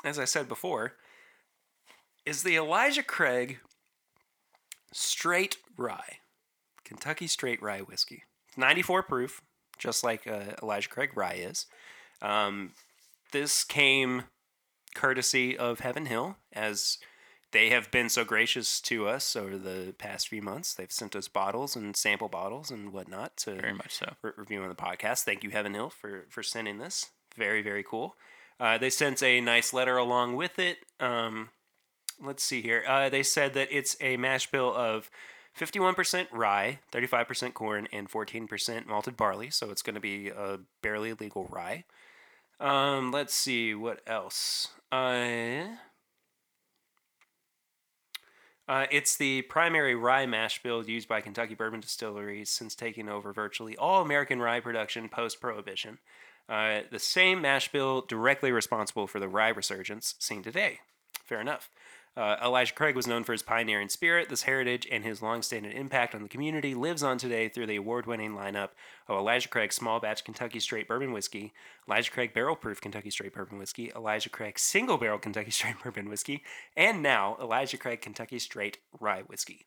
as I said before, is the Elijah Craig Straight Rye, Kentucky Straight Rye whiskey. It's 94 proof, just like uh, Elijah Craig Rye is. Um, this came courtesy of Heaven Hill, as they have been so gracious to us over the past few months. They've sent us bottles and sample bottles and whatnot to
Very much so.
re- reviewing the podcast. Thank you, Heaven Hill, for for sending this. Very very cool. Uh, they sent a nice letter along with it. Um, let's see here. Uh, they said that it's a mash bill of 51% rye, 35% corn, and 14% malted barley. So it's going to be a barely legal rye. Um, let's see what else. Uh, uh, it's the primary rye mash bill used by Kentucky bourbon distilleries since taking over virtually all American rye production post Prohibition. Uh, the same mash bill directly responsible for the rye resurgence seen today. Fair enough. Uh, Elijah Craig was known for his pioneering spirit. This heritage and his long-standing impact on the community lives on today through the award-winning lineup of Elijah Craig Small Batch Kentucky Straight Bourbon Whiskey, Elijah Craig Barrel Proof Kentucky Straight Bourbon Whiskey, Elijah Craig Single Barrel Kentucky Straight Bourbon Whiskey, and now Elijah Craig Kentucky Straight Rye Whiskey.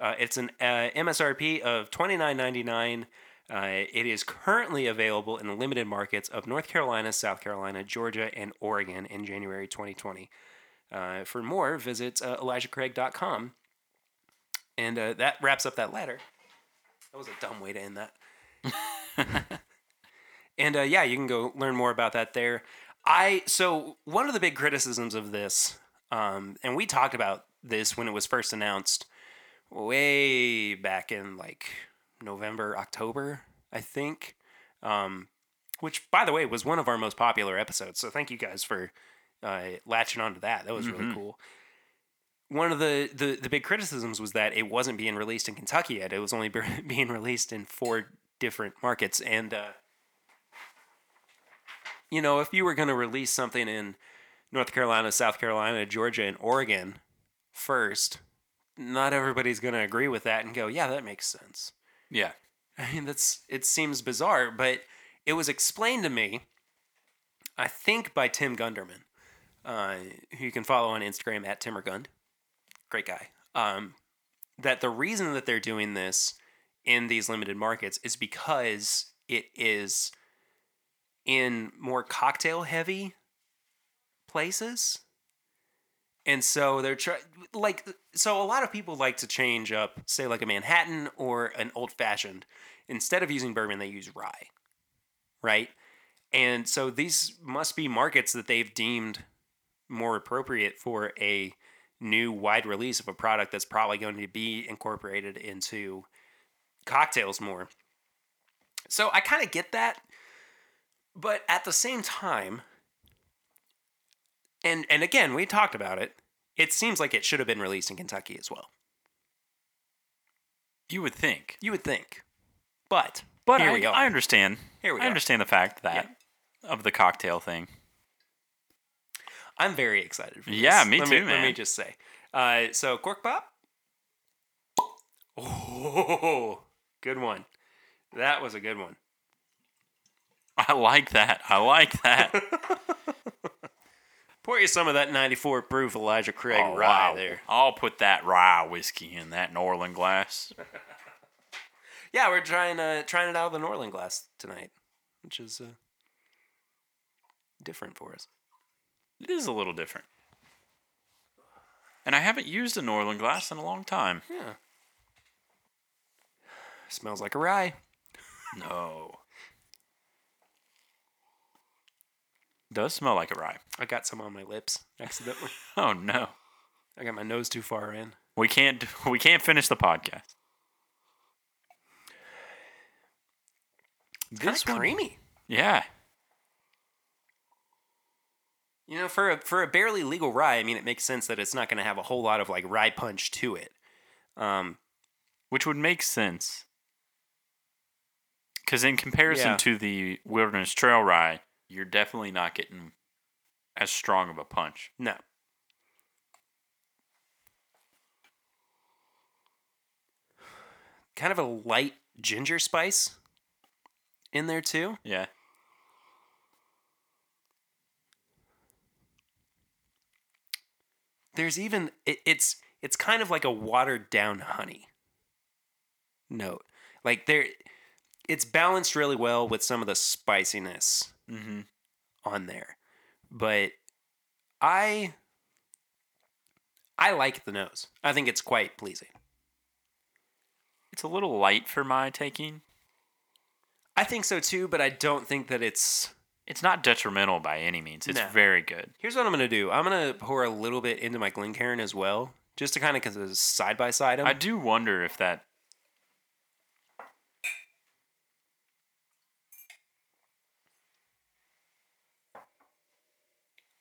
Uh, it's an uh, MSRP of twenty nine ninety nine. Uh, it is currently available in the limited markets of North Carolina, South Carolina, Georgia, and Oregon in January 2020. Uh, for more, visit uh, ElijahCraig.com. And uh, that wraps up that letter. That was a dumb way to end that. and uh, yeah, you can go learn more about that there. I so one of the big criticisms of this, um, and we talked about this when it was first announced, way back in like November, October, I think. Um, which, by the way, was one of our most popular episodes. So thank you guys for uh, latching onto that. That was really
Mhm.
cool. One of the, the, the big criticisms was that it wasn't being released in Kentucky yet. It was only be- being released in four different markets. And, uh, you know, if you were going to release something in North Carolina, South Carolina, Georgia, and Oregon first, not everybody's going to agree with that and go, yeah, that makes sense.
Yeah.
I mean, that's it seems bizarre, but it was explained to me, I think by Tim Gunderman, uh, who you can follow on Instagram at Timmergund. Great guy. Um, that the reason that they're doing this in these limited markets is because it is in more cocktail heavy places. And so they're trying, like, so a lot of people like to change up, say, like a Manhattan or an old fashioned. Instead of using bourbon, they use rye, right? And so these must be markets that they've deemed more appropriate for a new wide release of a product that's probably going to be incorporated into cocktails more. So I kind of get that. But at the same time, and and again, we talked about it. It seems like it should have been released in Kentucky as well.
You would think.
You would think. But
But
here
I,
we are.
I understand.
Here we go.
I
are.
understand the fact that of the cocktail thing.
I'm very excited for this.
Yeah, me
Let
too,
Let me just say. Uh, so cork pop. Oh, good one. That was a good one.
I like that. I like that.
Pour you some of that 94 proof Elijah Craig
Oh,
rye
wow.
there.
I'll put that rye whiskey in that Norlan glass.
Yeah, we're trying uh, trying it out of the Norlan glass tonight, which is uh, different for us.
It is a little different. And I haven't used a Norlan glass in a long time.
Yeah. Smells like a rye.
No. Does smell like a rye.
I got some on my lips accidentally.
Oh no.
I got my nose too far in.
We can't we can't finish the podcast.
Kind
This one-
creamy.
Yeah.
You know, for a for a barely legal rye, I mean, it makes sense that it's not going to have a whole lot of like rye punch to it. Um,
Which would make sense. Because in comparison
Yeah.
to the Wilderness Trail Rye, you're definitely not getting as strong of a punch.
no. Kind of a light ginger spice in there too.
Yeah.
There's even it, it's it's kind of like a watered down honey note. Like there it's balanced really well with some of the spiciness
Mm-hmm.
on there. But I I like the nose. I think it's quite pleasing.
It's a little light for my taking.
I think so too, but I don't think that it's
It's not detrimental by any means. It's
No.
very good.
Here's what I'm gonna do. I'm gonna pour a little bit into my Glencairn as well, just to kind of because it's side by side them.
I do wonder if that.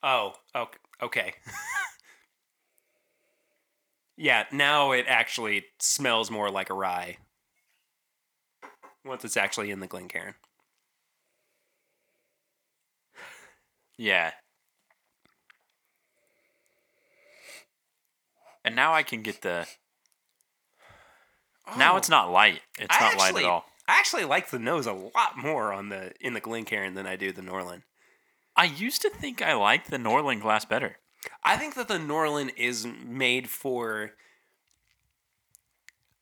Oh, okay. okay. yeah, now it actually smells more like a rye. Once it's actually in the Glencairn.
Yeah. And now I can get the. Now it's oh. not light. It's
I
not light at all.
I actually like the nose a lot more on the in the Glencairn than I do the Norlan.
I used to think I liked the Norlan glass better.
I think that the Norlan is made for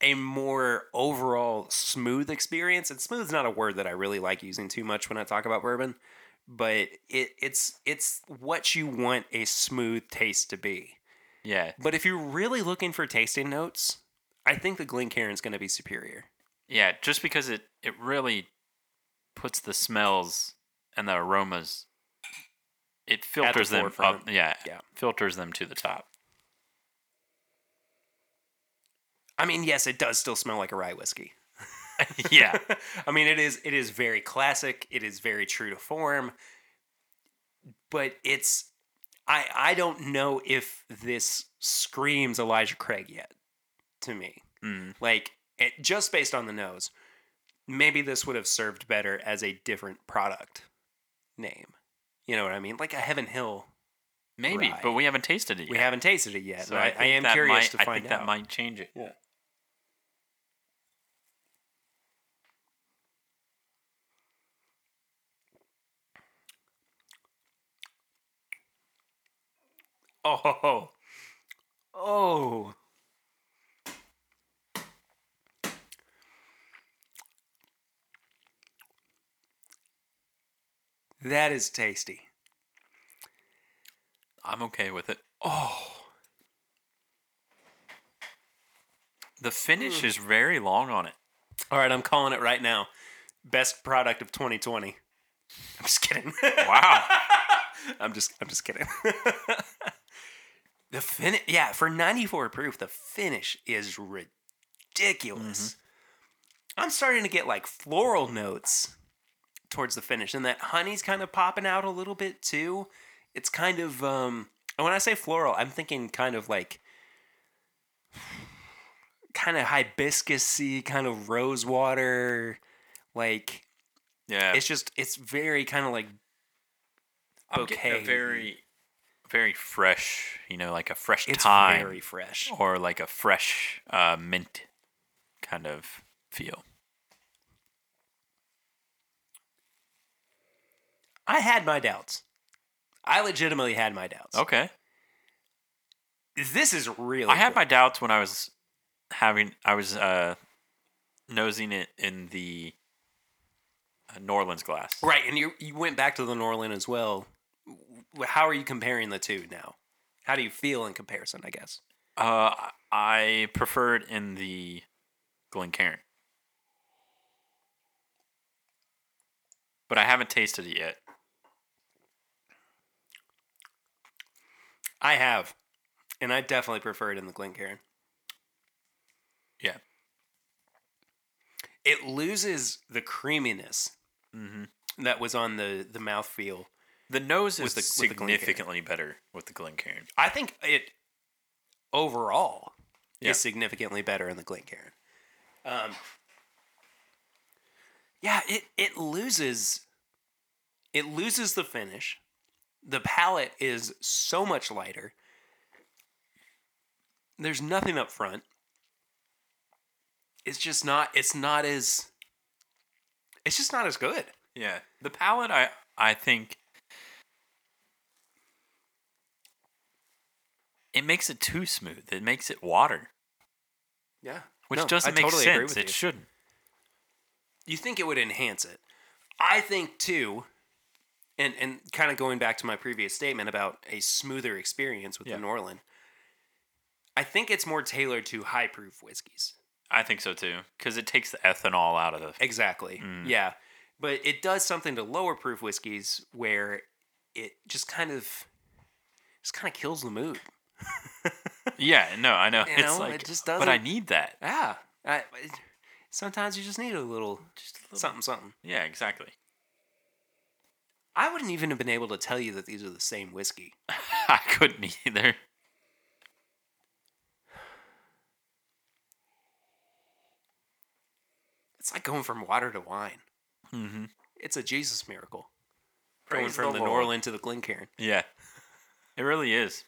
a more overall smooth experience. And smooth's not a word that I really like using too much when I talk about bourbon, but it, it's it's what you want a smooth taste to be.
Yeah.
But if you're really looking for tasting notes, I think the Glencairn's going to be superior.
Yeah, just because it it really puts the smells and the aromas it filters them up. Yeah,
Yeah.
filters them to the top.
I mean, yes, it does still smell like a rye whiskey.
yeah.
I mean, it is it is very classic. It is very true to form. But it's I I don't know if this screams Elijah Craig yet to me.
Mm.
Like it, just based on the nose, maybe this would have served better as a different product name. You know what I mean? Like a Heaven Hill.
Maybe,
Rye.
but we haven't tasted it yet.
We haven't tasted it yet.
So
but I, I am curious
might-
to
I
find
think
out.
that might change it.
Yeah. Oh, oh. That is tasty.
I'm okay with it.
Oh,
The finish hmm. is very long on it.
all right. I'm calling it right now. Best product of 2020. I'm just kidding.
Wow.
I'm just I'm just kidding. the finish, yeah, for 94 proof, the finish is ridiculous. I'm starting to get like floral notes towards the finish, and that honey's kind of popping out a little bit too. It's kind of um, and when I say floral, I'm thinking kind of like kind of hibiscusy, kind of rose water. Like
Yeah,
it's just it's very kind of like
I'm getting a
bouquet.
very, very fresh. You know, like a fresh
it's
thyme
very fresh.
or like a fresh uh, mint kind of feel.
I had my doubts. I legitimately had my doubts.
Okay,
This is really
I had my doubts when I was having. I was uh, nosing it in the uh, New Orleans glass.
Right, and you you went back to the Norlan as well. How are you comparing the two now? How do you feel in comparison? I guess.
Uh, I prefer it in the Glencairn, but I haven't tasted it yet.
I have, and I definitely prefer it in the Glencairn.
Yeah.
It loses the creaminess
Mm-hmm.
that was on the the mouthfeel.
The nose is
the-
significantly better with the Glencairn.
I think it overall
Yeah.
is significantly better in the Glencairn. Um, yeah, it it loses it loses the finish. The palate is so much lighter. There's nothing up front. It's just not it's not as it's just not as good.
Yeah, the palate, I I think it makes it too smooth. It makes it water,
Yeah.
which
No,
doesn't
I
make
totally
sense. It
you.
shouldn't.
you think it would enhance it. I think too, and and kind of going back to my previous statement about a smoother experience with
Yeah.
the Norlan. I think it's more tailored to high proof whiskeys.
I think so too, because it takes the ethanol out of the.
Exactly.
Mm.
Yeah. But it does something to lower proof whiskeys where it just kind of just kind of kills the mood.
Yeah, no, I know.
You
it's
know,
like,
it just
but I need that.
Yeah. I, sometimes you just need a little
Just a little
something something.
Yeah, exactly.
I wouldn't even have been able to tell you that these are the same whiskey.
I couldn't either.
It's like going from water to wine.
Mm-hmm.
It's a Jesus miracle.
Praise
going from
the
the. Norlan to the Glencairn.
Yeah, it really is.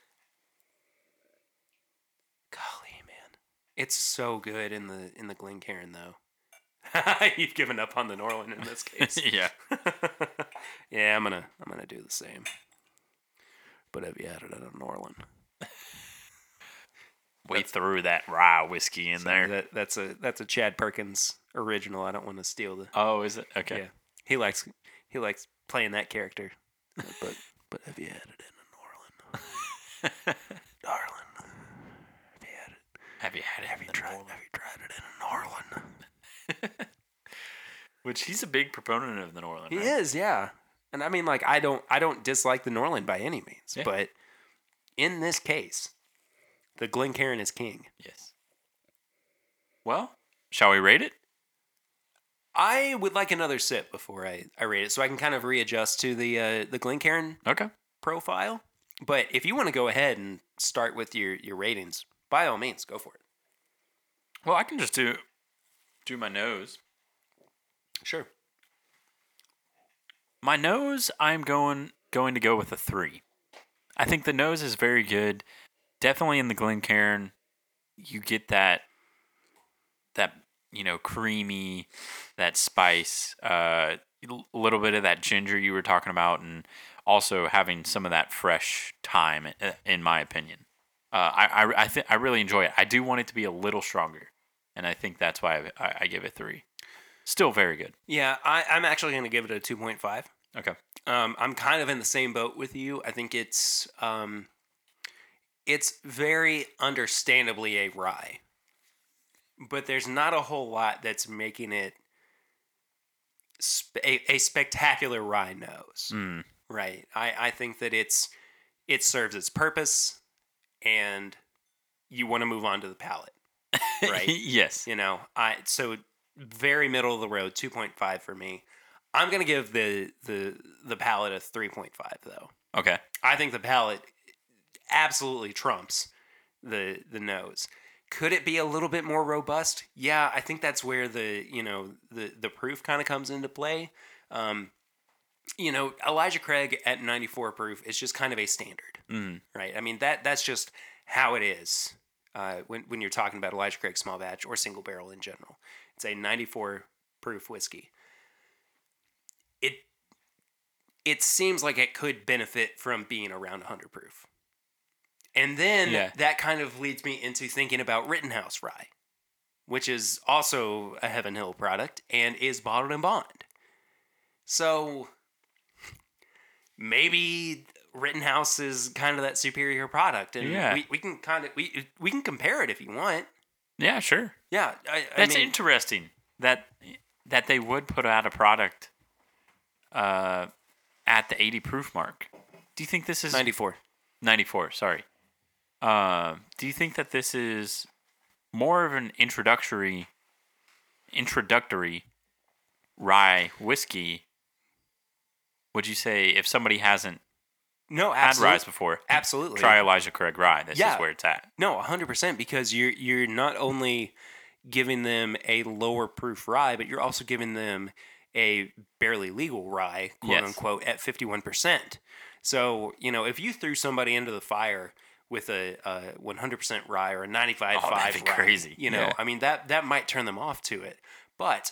Golly, man, it's so good in the in the Glencairn though. You've given up on the Norlan in this case.
yeah.
yeah, I'm gonna I'm gonna do the same. But uh, have you added a Norlan?
We threw that rye whiskey in
So
there.
That, that's a that's a Chad Perkins original. I don't want to steal the.
oh, is it? Okay.
Yeah, he likes he likes playing that character. but but uh, have you added in a Norlan, darling? Have you added?
Have you had it?
Have you tried? Have you tried it in a Norlan?
Which he's a big proponent of the Norlan.
He
right?
is, yeah. And I mean, like, I don't, I don't dislike the Norlan by any means,
Yeah.
but in this case, the Glencairn is king.
Yes. Well, shall we rate it?
I would like another sip before I, I rate it, so I can kind of readjust to the uh, the Glencairn
Okay.
profile. But if you want to go ahead and start with your your ratings, by all means, go for it.
Well, I can just do do my nose.
Sure.
My nose, I'm going going to go with a three. I think the nose is very good. Definitely in the Glencairn, you get that that you know creamy, that spice, uh, a little bit of that ginger you were talking about, and also having some of that fresh thyme, uh, in my opinion. Uh, I I I, th- I really enjoy it. I do want it to be a little stronger, and I think that's why I, I, I give it three. Still very good.
Yeah, I, I'm actually going to give it a two point five.
Okay.
Um, I'm kind of in the same boat with you. I think it's um, it's very understandably a rye, but there's not a whole lot that's making it sp- a, a spectacular rye nose.
Mm.
Right. I, I think that it's it serves its purpose, and you want to move on to the palate. Right.
yes.
You know, I so very middle of the road, two point five for me. I'm gonna give the the the palate a three point five though.
Okay.
I think the palate absolutely trumps the the nose. Could it be a little bit more robust? Yeah, I think that's where the you know the the proof kind of comes into play. Um, you know, Elijah Craig at 94 proof is just kind of a standard,
Mm.
right? I mean that that's just how it is uh, when when you're talking about Elijah Craig small batch or single barrel in general. It's a 94 proof whiskey. It it seems like it could benefit from being around 100 proof. And then
Yeah.
that kind of leads me into thinking about Rittenhouse Rye, which is also a Heaven Hill product and is bottled in bond. So maybe Rittenhouse is kind of that superior product, and
Yeah.
we, we can kind of we we can compare it if you want.
Yeah, sure.
Yeah, I, I
That's
mean,
interesting that that they would put out a product uh, at the 80 proof mark. Do you think this is
94.
94? Sorry. Uh, do you think that this is more of an introductory introductory rye whiskey? Would you say if somebody hasn't
No,
had
absolutely.
rye before,
Absolutely.
try Elijah Craig rye? This
Yeah.
is where it's at.
No, hundred percent. Because you're you're not only giving them a lower proof rye, but you're also giving them a barely legal rye, quote
Yes.
unquote, at fifty one percent. So you know, if you threw somebody into the fire with a one hundred percent rye or a ninety five
Oh,
five
that'd
rye,
crazy.
you know,
Yeah.
I mean that that might turn them off to it. But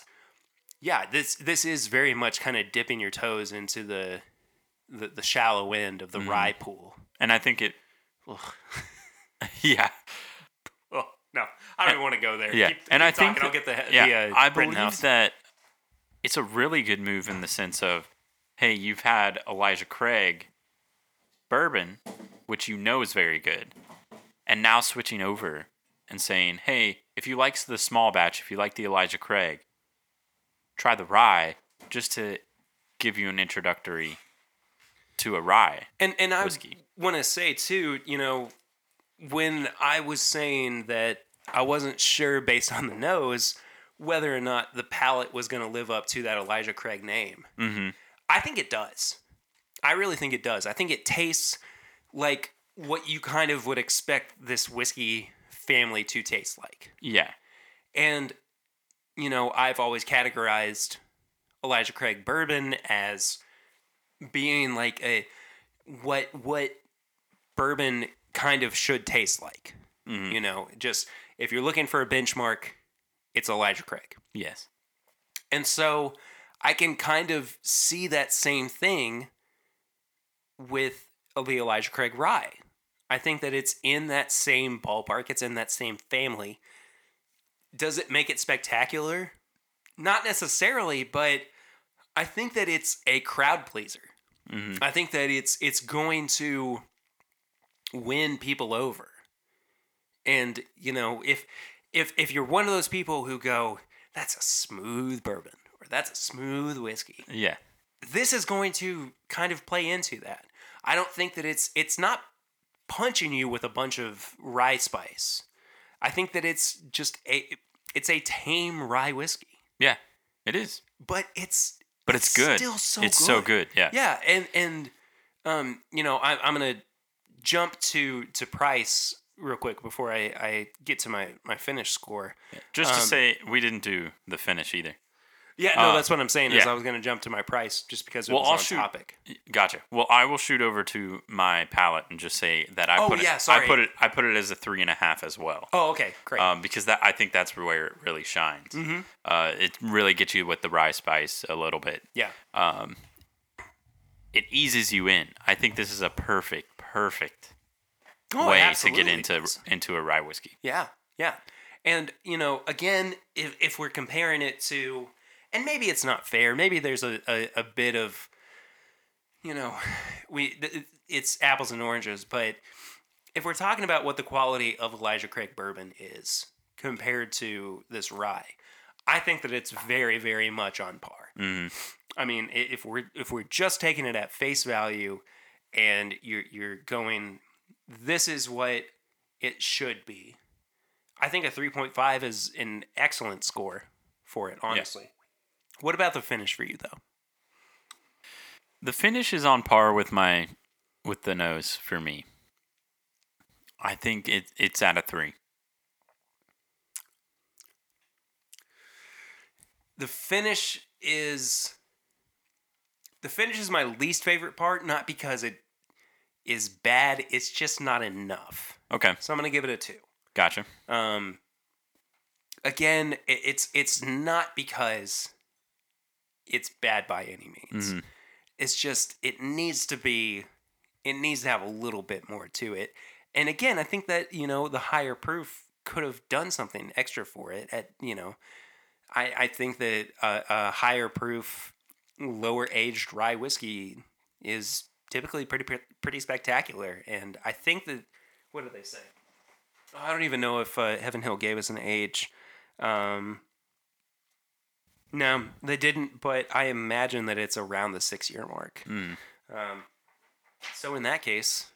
yeah, this this is very much kind of dipping your toes into the the, the shallow end of the
Mm-hmm.
rye pool.
And I think it. yeah.
Oh no, I don't even want to go there.
Yeah,
Keep-
and
keep
I think
talking. I'll get the
yeah,
the, uh,
I believe
Rittenhouse.
that it's a really good move in the sense of, hey, you've had Elijah Craig bourbon, which you know is very good, and now switching over and saying, hey, if you like the small batch, if you like the Elijah Craig, try the rye, just to give you an introductory to a rye.
and and I want to say too, you know, when I was saying that I wasn't sure based on the nose whether or not the palate was going to live up to that Elijah Craig name.
Mm-hmm.
I think it does. I really think it does. I think it tastes like what you kind of would expect this whiskey family to taste like.
Yeah.
And, you know, I've always categorized Elijah Craig bourbon as being like a what what bourbon kind of should taste like.
Mhm.
You know, just if you're looking for a benchmark, it's Elijah Craig.
Yes.
And so I can kind of see that same thing with the Elijah Craig rye. I think that it's in that same ballpark, it's in that same family. Does it make it spectacular? Not necessarily, but I think that it's a crowd pleaser.
Hmm
I think that it's it's going to win people over. And, you know, if if if you're one of those people who go, that's a smooth bourbon or that's a smooth whiskey,
Yeah.
this is going to kind of play into that. I don't think that it's it's not punching you with a bunch of rye spice. I think that it's just a it's a tame rye whiskey,
Yeah. It is.
but it's
But it's good.
Still so
it's
good.
so good. Yeah.
Yeah, and and um, you know, I, I'm gonna jump to to price real quick before I, I get to my my finish score.
Just to
Um,
say, we didn't do the finish either.
Yeah, no,
Uh,
that's what I'm saying. Is
yeah.
I was gonna jump to my price just because it
Well,
was
I'll
on
shoot-
topic.
Gotcha. Well, I will shoot over to my palette and just say that I
Oh,
put it.
yeah,
I put it. I put it as a three and a half as well.
Oh, okay, great.
Um, because that I think that's where it really shines.
Mhm.
Uh, it really gets you with the rye spice a little bit.
yeah,
Um, it eases you in. I think this is a perfect, perfect
Oh,
way to get into into a rye whiskey.
Yeah, yeah. And, you know, again, if, if we're comparing it to, and maybe it's not fair, maybe there's a, a, a bit of, you know, we it's apples and oranges, but if we're talking about what the quality of Elijah Craig bourbon is compared to this rye, I think that it's very, very much on par.
hmm
I mean, if we're if we're just taking it at face value, and you're you're going, this is what it should be. I think a three point five is an excellent score for it. Honestly, what about the finish for you though?
The finish is on par with my with the nose for me. I think it it's out of three.
The finish is the finish is my least favorite part, not because it is bad, it's just not enough.
Okay.
So I'm gonna give it a two.
Gotcha.
Um again, it, it's it's not because it's bad by any means.
Mhm.
It's just it needs to be, it needs to have a little bit more to it. And again, I think that you know the higher proof could have done something extra for it. At you know, I I think that a, a higher proof, lower aged rye whiskey is typically pretty pretty spectacular. And I think that what do they say? I don't even know if uh, Heaven Hill gave us an age. Um, no, they didn't, but I imagine that it's around the six year mark.
Mm.
Um, so in that case,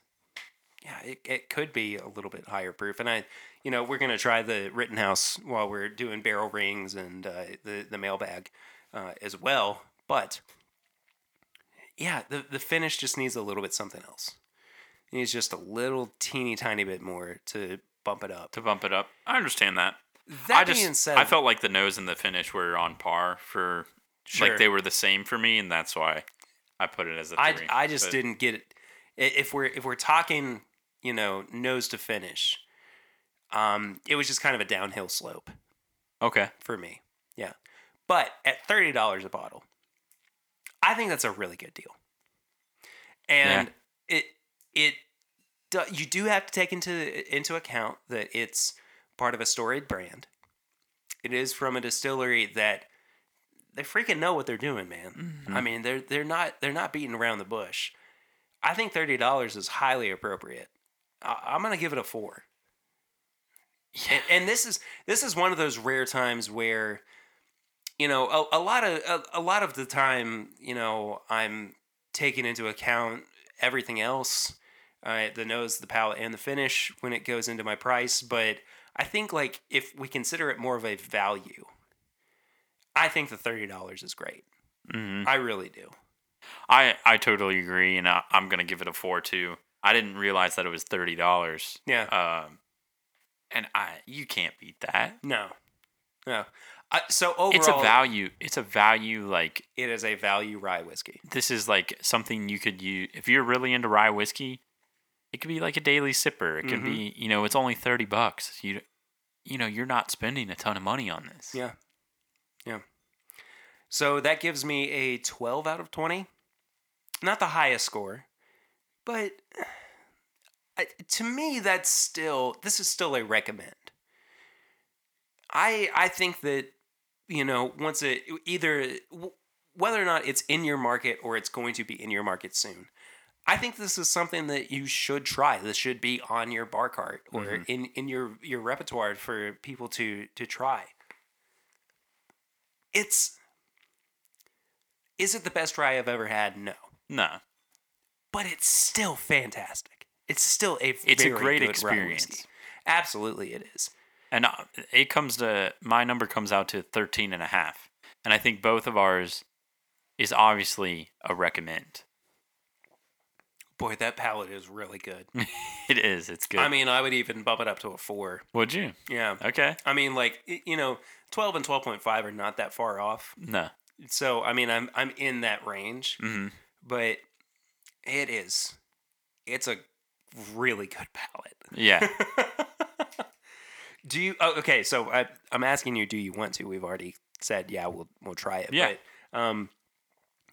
yeah, it, it could be a little bit higher proof. And I, you know, we're gonna try the Rittenhouse while we're doing barrel rings and uh, the the mailbag uh, as well. But yeah, the the finish just needs a little bit something else. It needs just a little teeny tiny bit more to bump it up.
To bump it up, I understand that.
That
I just
being said,
I felt like the nose and the finish were on par for
Sure.
like they were the same for me, and that's why I put it as a
I,
three.
I just
But-
didn't get it. If we're if we're talking, you know, nose to finish, um, it was just kind of a downhill slope
Okay,
for me. Yeah, but at thirty dollars a bottle, I think that's a really good deal. And it it do, you do have to take into into account that it's part of a storied brand. It is from a distillery that they freaking know what they're doing, man. I mean, they're they're not they're not beating around the bush. I think thirty dollars is highly appropriate. I, I'm gonna give it a four. And, and this is this is one of those rare times where, you know, a, a lot of a, a lot of the time, you know, I'm taking into account everything else, uh, the nose, the palate, and the finish when it goes into my price. But I think like if we consider it more of a value, I think the thirty dollars is great.
hmm
I really do.
I I totally agree, and I, I'm gonna give it a four too. I didn't realize that it was thirty dollars.
Yeah.
Um, and I you can't beat that.
No. No. Uh, so overall,
It's a value. It's a value. Like
It is a value rye whiskey.
this is like something you could use if you're really into rye whiskey. It could be like a daily sipper. It could
Mhm.
be you know it's only thirty bucks. You you know you're not spending a ton of money on this.
Yeah. Yeah. So that gives me a 12 out of 20. Not the highest score, but to me that's still this is still a recommend. I I think that you know, once it either whether or not it's in your market or it's going to be in your market soon. I think this is something that you should try. This should be on your bar cart or
Mhm.
in, in your, your repertoire for people to to try. It's is it the best rye I've ever had? No,
No.
but it's still fantastic. It's still a
It's a great experience.
Absolutely, it is.
And uh, it comes to my number comes out to 13 and a half. And I think both of ours is obviously a recommend.
Boy, that palate is really good.
It is. It's good.
I mean, I would even bump it up to a four.
would you?
Yeah.
Okay.
I mean, like you know, twelve and twelve point five are not that far off.
No.
So I mean, I'm I'm in that range,
hmm
but it is, it's a really good palate.
Yeah.
do you? Oh, okay, so I, I'm asking you, do you want to? We've already said, yeah, we'll we'll try it.
Yeah.
But, um,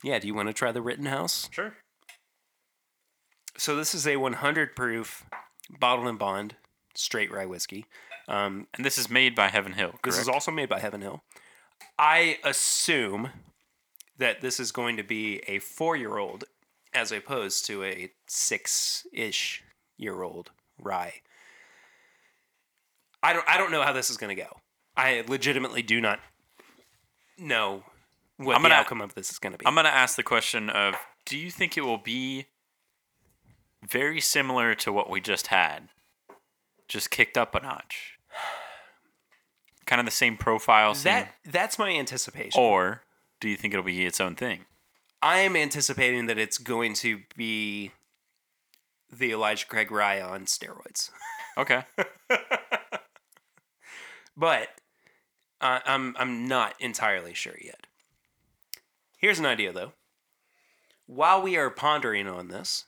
yeah. Do you want to try the Rittenhouse?
sure.
So this is a 100 proof bottled and bond straight rye whiskey. Um,
And this is made by Heaven Hill. Correct?
This is also made by Heaven Hill. I assume that this is going to be a four year old as opposed to a six ish year old rye. I don't I don't know how this is gonna go. I legitimately do not know what
I'm
the
gonna-
outcome of this is gonna be.
I'm going to ask the question of do you think it will be very similar to what we just had? Just kicked up a notch. Kind of the same profile. Same,
that that's my anticipation.
or do you think it'll be its own thing?
I am anticipating that it's going to be the Elijah Craig rye on steroids.
Okay.
But Uh, I'm I'm not entirely sure yet. Here's an idea though. While we are pondering on this,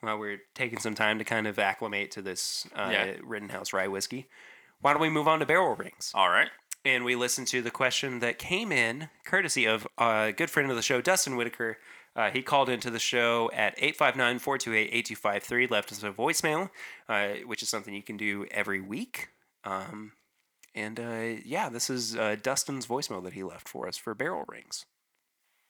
while we're taking some time to kind of acclimate to this uh,
Yeah.
Rittenhouse rye whiskey, why don't we move on to barrel rings?
All right.
and we listened to the question that came in courtesy of a good friend of the show, Dustin Whitaker. Uh, he called into the show at 859 428 8253, left us a voicemail, uh, which is something you can do every week. Um, and uh, yeah, this is uh, Dustin's voicemail that he left for us for barrel rings.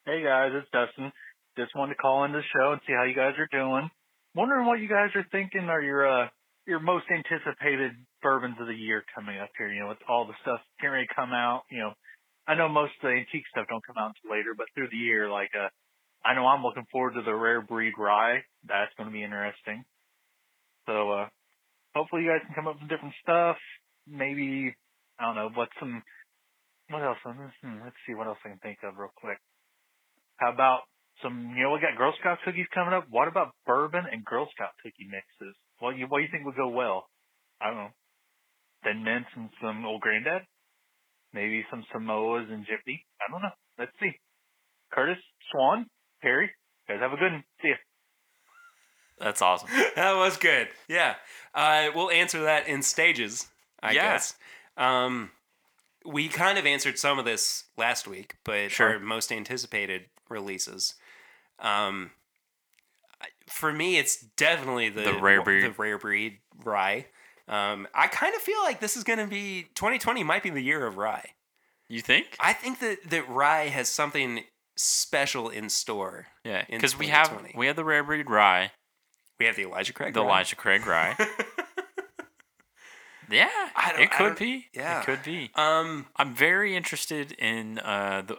Hey guys, it's Dustin. Just wanted to call in the show and see how you guys are doing. Wondering what you guys are thinking are your uh your most anticipated bourbons of the year coming up here, you know, with all the stuff getting ready to come out, you know. I know most of the antique stuff don't come out until later, but through the year, like uh I know I'm looking forward to the rare breed rye. That's gonna be interesting. So uh hopefully you guys can come up with different stuff. Maybe I don't know, what some what else? Hmm, let's see what else I can think of real quick. How about some, you know, we got Girl Scout cookies coming up. What about bourbon and Girl Scout cookie mixes? What you, what do you think would go well? I don't know. Thin mints and some old granddad? Maybe some Samoas and Jiffy? I don't know. Let's see. Curtis, Swan, Perry, you guys have a good one. See ya.
That's awesome.
that was good. Yeah. Uh, we'll answer that in stages, I
Yeah.
guess. Um, we kind of answered some of this last week, but
Sure.
our most anticipated releases. Um, for me, it's definitely the
The rare breed.
the rare breed rye. Um, I kind of feel like this is going to be 2020 might be the year of rye.
You think?
I think that that rye has something special in store.
Yeah, because we have we have the rare breed rye,
We have the Elijah Craig.
the
rye.
Elijah Craig rye. yeah,
I don't-
it could be.
yeah.
it could be.
Um,
I'm very interested in uh the,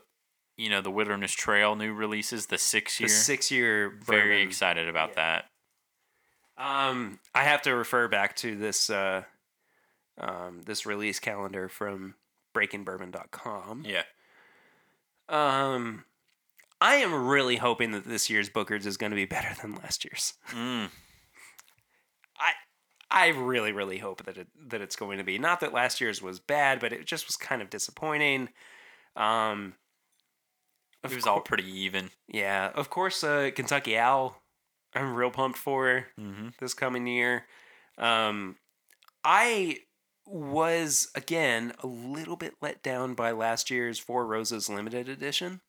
you know, the Wilderness Trail new releases, the six year, the
six year.
very excited about that.
Um, I have to refer back to this uh, um, this release calendar from breakingbourbon.com.
Yeah,
Um, I am really hoping that this year's Booker's is going to be better than last year's.
mm,
I I really really hope that it that it's going to be. Not that last year's was bad, but it just was kind of disappointing. Um,
it
of
was all pretty even.
yeah, of course, uh, Kentucky Owl. I'm real pumped for.
Mm-hmm.
this coming year. Um, I was again a little bit let down by last year's Four Roses limited edition,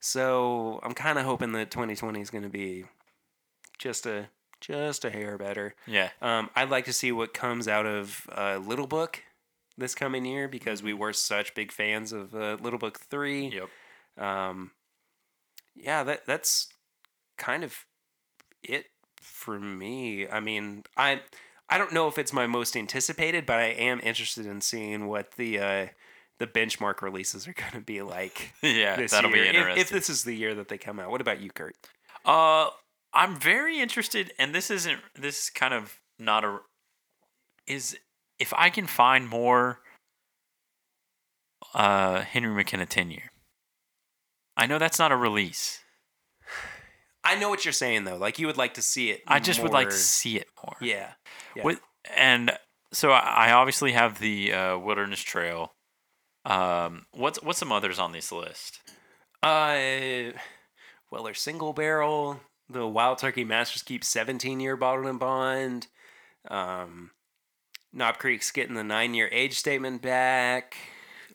so I'm kind of hoping that 2020 is going to be just a just a hair better.
Yeah,
Um, I'd like to see what comes out of uh, Little Book this coming year because we were such big fans of uh, Little Book three.
yep.
Um, yeah, that that's kind of it for me. I mean, I I don't know if it's my most anticipated, but I am interested in seeing what the uh, the benchmark releases are going to be like
yeah, that'll
year.
be
If-
interesting.
If, this is the year that they come out. What about you, Kurt?
Uh, I'm very interested, and this isn't. This is kind of not a. Is if I can find more. Uh, Henry McKenna tenure. I know that's not a release.
I know what you're saying though. Like you would like to see it.
I just would like to see it more.
Yeah. yeah.
With and so I obviously have the uh, Wilderness Trail. Um, what's what's some others on this list?
Uh, well, there's single barrel. The Wild Turkey Master's Keep 17 year bottled and bond. Um, Knob Creek's getting the nine year age statement back.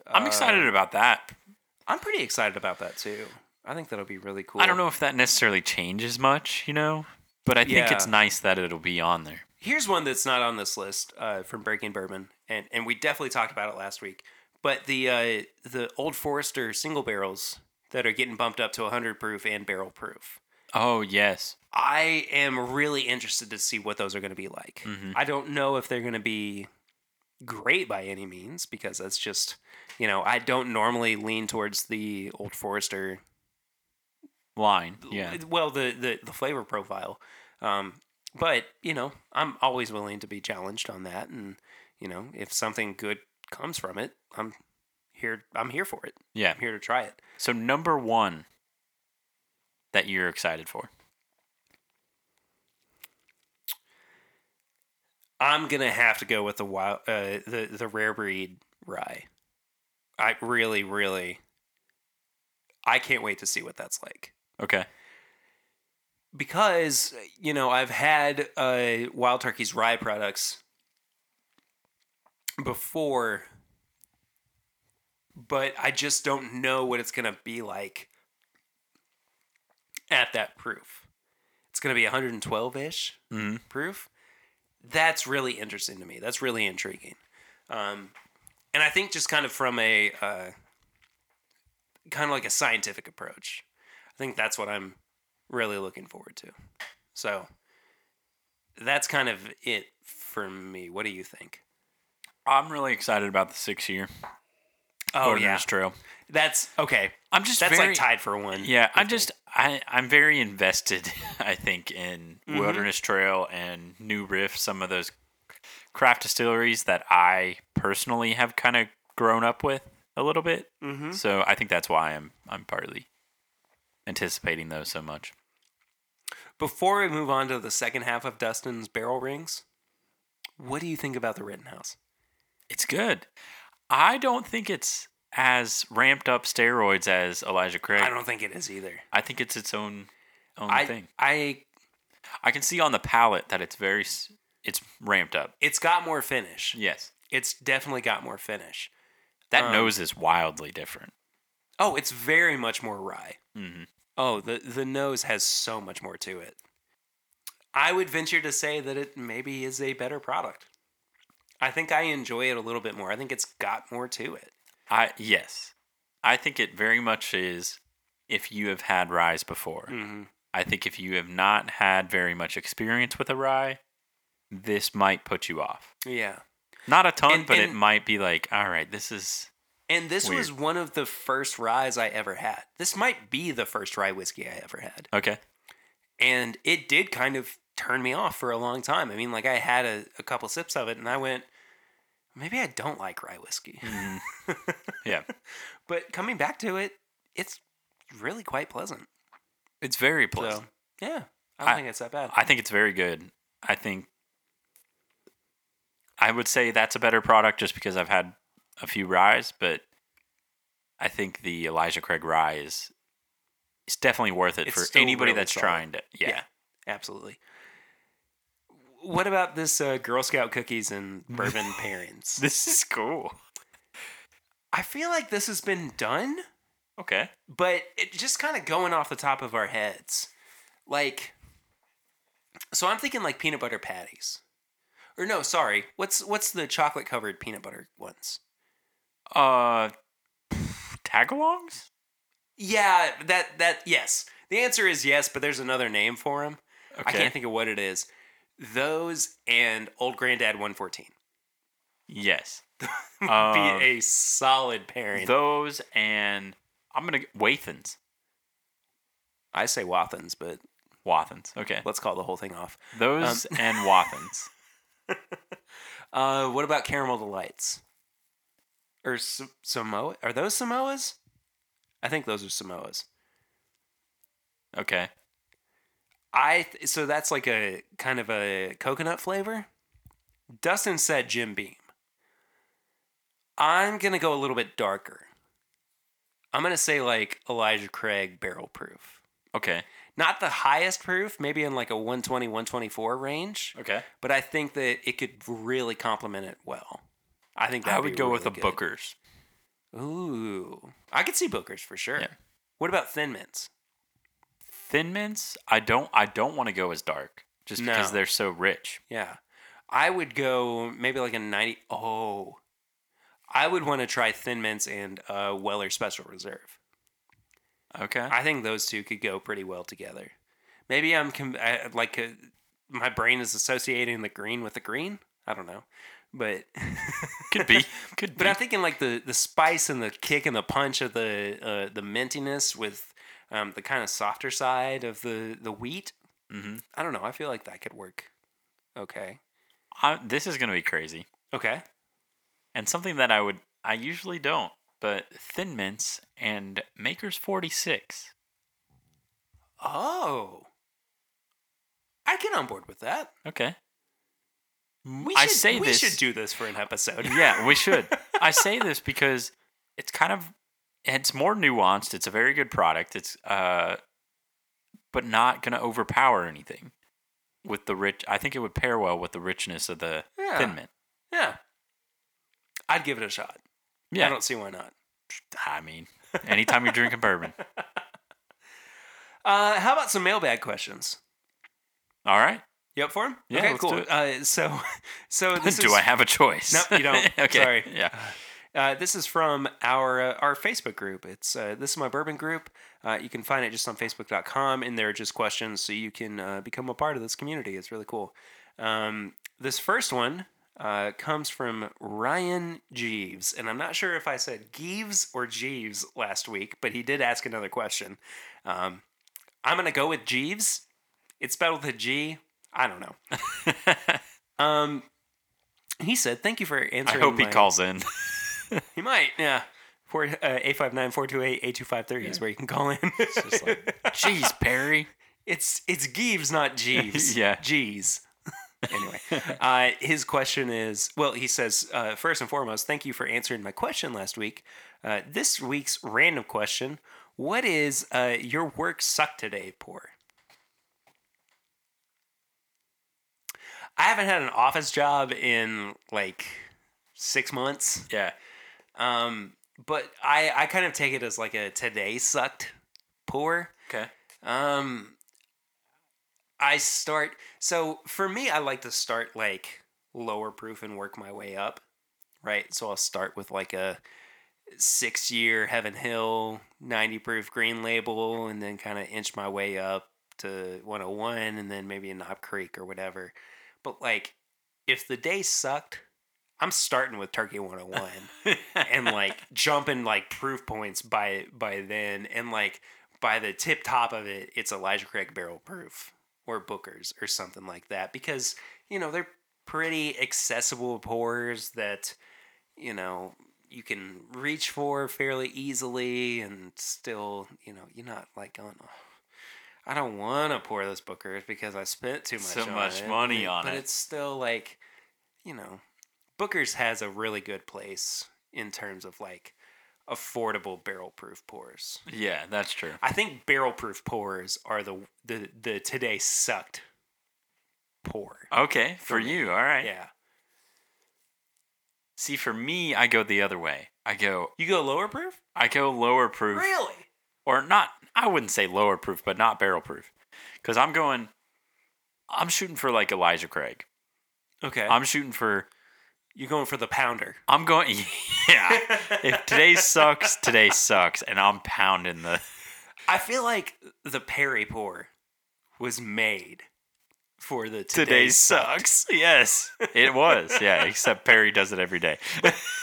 I'm excited
Uh,
about that.
I'm pretty excited about that too. I think that'll be really cool.
I don't know if that necessarily changes much, you know, but I think it's nice that it'll be on there.
Here's one that's not on this list uh, from Breaking Bourbon, and, and we definitely talked about it last week. But the uh, the Old Forester single barrels that are getting bumped up to 100 proof and barrel proof.
Oh yes,
I am really interested to see what those are going to be like.
Mhm.
I don't know if they're going to be great by any means because that's just, you know, I don't normally lean towards the Old Forester.
line. Yeah,
Well, the the, the flavor profile. Um, but you know, I'm always willing to be challenged on that, and you know, if something good comes from it, I'm here. I'm here for it.
yeah.
I'm here to try it.
So number one that you're excited for.
I'm gonna have to go with the wild, uh, the the rare breed rye. I really, really, I can't wait to see what that's like.
Okay.
because you know I've had uh, Wild Turkey's rye products before, but I just don't know what it's gonna be like at that proof. It's gonna be 112 ish
hmm
proof. That's really interesting to me. That's really intriguing, um, and I think just kind of from a uh, kind of like a scientific approach. I think that's what I'm really looking forward to. So that's kind of it for me. What do you think?
I'm really excited about the six year
Oh
Wilderness Trail.
that's okay.
I'm just
That's
very,
like tied for one.
Yeah, I'm just I I'm very invested. I think in
Mhm.
Wilderness Trail and New Riff, some of those craft distilleries that I personally have kind of grown up with a little bit.
Mm-hmm.
So I think that's why I'm I'm partly anticipating those so much.
Before we move on to the second half of Dustin's barrel rings, what do you think about the Rittenhouse?
It's good. I don't think it's as ramped up steroids as Elijah Craig.
I don't think it is either.
I think it's its own own
I
thing.
I
I can see on the palate that it's very it's ramped up.
it's got more finish.
Yes.
It's definitely got more finish.
That
Um,
nose is wildly different.
Oh, it's very much more rye.
hmm
Oh, the the nose has so much more to it. I would venture to say that it maybe is a better product. I think I enjoy it a little bit more. I think it's got more to it.
I yes, I think it very much is. If you have had ryes before,
Mm-hmm.
I think if you have not had very much experience with a rye, this might put you off.
Yeah.
Not a ton,
And-
but it might be like, all right, this is
And this was one of the first ryes I ever had. This might be the first rye whiskey I ever had.
okay.
And it did kind of turn me off for a long time. I mean, like I had a, a couple sips of it and I went, maybe I don't like rye whiskey.
Mhm. Yeah.
But coming back to it, it's really quite pleasant.
It's very
So,
pleasant.
yeah, I don't
I-
think it's that bad.
I think it's very good. I think I would say that's a better product just because I've had a few ryes, but I think the Elijah Craig rye is it's definitely worth it
It's
for anybody
really
that's
solid.
trying to. Yeah.
Yeah. Absolutely. What about this uh, Girl Scout cookies and bourbon pairings?
This is cool.
I feel like this has been done,
Okay.
but it just kind of going off the top of our heads. Like, so I'm thinking like peanut butter patties, or no, sorry, what's what's the chocolate covered peanut butter ones?
Uh tagalongs?
Yeah, that that yes. The answer is yes, but there's another name for them. I can't think of what it is. Those and Old Granddad 114
yes.
would
Um,
be a solid pairing.
Those and I'm gonna get Wathans.
I say Wathans, but
Wathans. Okay.
let's call the whole thing off.
Those and Wathans.
Uh, what about caramel delights? Or S- Samoa? Are those Samoas? I think those are Samoas.
Okay.
I th- so that's like a kind of a coconut flavor. Dustin said Jim Beam. I'm gonna go a little bit darker. I'm gonna say like Elijah Craig barrel proof.
Okay.
Not the highest proof, maybe in like a 120, 124 range,
Okay.
but I think that it could really complement it well. I think that
I would go with a
good.
Booker's.
Ooh, I could see Booker's for sure.
Yeah.
What about Thin Mints?
Thin mints, I don't I don't want to go as dark just because they're so rich.
Yeah. I would go maybe like a 90. Oh. I would want to try Thin Mints and uh, Weller Special Reserve.
Okay.
I think those two could go pretty well together. Maybe I'm com- I, like uh my brain is associating the green with the green. I don't know. But
Could be. Could Be. But.
I'm thinking like the the spice and the kick and the punch of the uh, the mintiness with um, the kind of softer side of the the wheat.
hmm
I don't know. I feel like that could work. Okay.
I, this is gonna be crazy,
Okay.
and something that I would I usually don't, but Thin Mints and Maker's Forty Six.
Oh. I get on board with that.
Okay.
We
I
should,
say
we
this-
should do this for an episode.
Yeah, we should. I say this because it's kind of it's more nuanced. It's a very good product. It's uh, but not gonna overpower anything with the rich. I think it would pair well with the richness of the
Yeah.
thin mint.
Yeah. I'd give it a shot.
Yeah,
I don't see why not.
I mean, anytime you're drinking bourbon.
Uh, how about some mailbag questions?
All right.
You up for them?
Yeah,
okay, cool. Uh, so, so this
Do
is,
I have a choice?
No, you don't.
okay.
Sorry.
Yeah.
Uh, this is from our uh, our Facebook group. It's uh, this is my bourbon group. Uh, you can find it just on Facebook.com, and there are just questions, so you can uh, become a part of this community. It's really cool. Um, this first one uh, comes from Ryan Jeeves, and I'm not sure if I said Geeves or Jeeves last week, but he did ask another question. Um, I'm gonna go with Jeeves. It's spelled with a G. I don't know. Um, he said, "Thank you for answering.
I
answering."
hope he calls in.
he might, yeah. Four uh, eight five nine four two eight eight two five three is where you can call in. It's
just like, Jeez, Perry.
it's it's Geeves, not Jeeves.
Yeah.
Jeeves. Anyway, uh, his question is well. He says uh, first and foremost, thank you for answering my question last week. Uh, this week's random question: What is uh, your work suck today pour? I haven't had an office job in like six months.
Yeah.
Um, but I I kind of take it as like a today sucked pour.
Okay.
Um, I start so for me, I like to start like lower proof and work my way up. Right, so I'll start with like a six year Heaven Hill ninety proof green label, and then kind of inch my way up to one hundred one, and then maybe a Knob Creek or whatever. But like, if the day sucked, I'm starting with Turkey 101 and like jumping like proof points by by then and like by the tip top of it it's Elijah Craig barrel proof or Booker's or something like that because you know they're pretty accessible pours that you know you can reach for fairly easily and still you know you're not like going oh, I don't want to pour this Booker's because I spent too much
So
on
much
it."
money on
but
it.
But it's still like you know Booker's has a really good place in terms of like affordable barrel proof pours.
Yeah, that's true.
I think barrel proof pours are the the the today sucked pour.
Okay, for
For
you, all right.
Yeah.
See, for me, I go the other way. I go,
You go lower proof?
I go lower proof,
Really?
or not. I wouldn't say lower proof, but not barrel proof, because I'm going. I'm shooting for like Elijah Craig.
Okay.
I'm shooting for.
You're going for the pounder.
I'm going. Yeah. if today sucks, today sucks, and I'm pounding the.
I feel like the Perry pour was made for the today,
Today sucks. Yes, it was. Yeah, except Perry does it every day.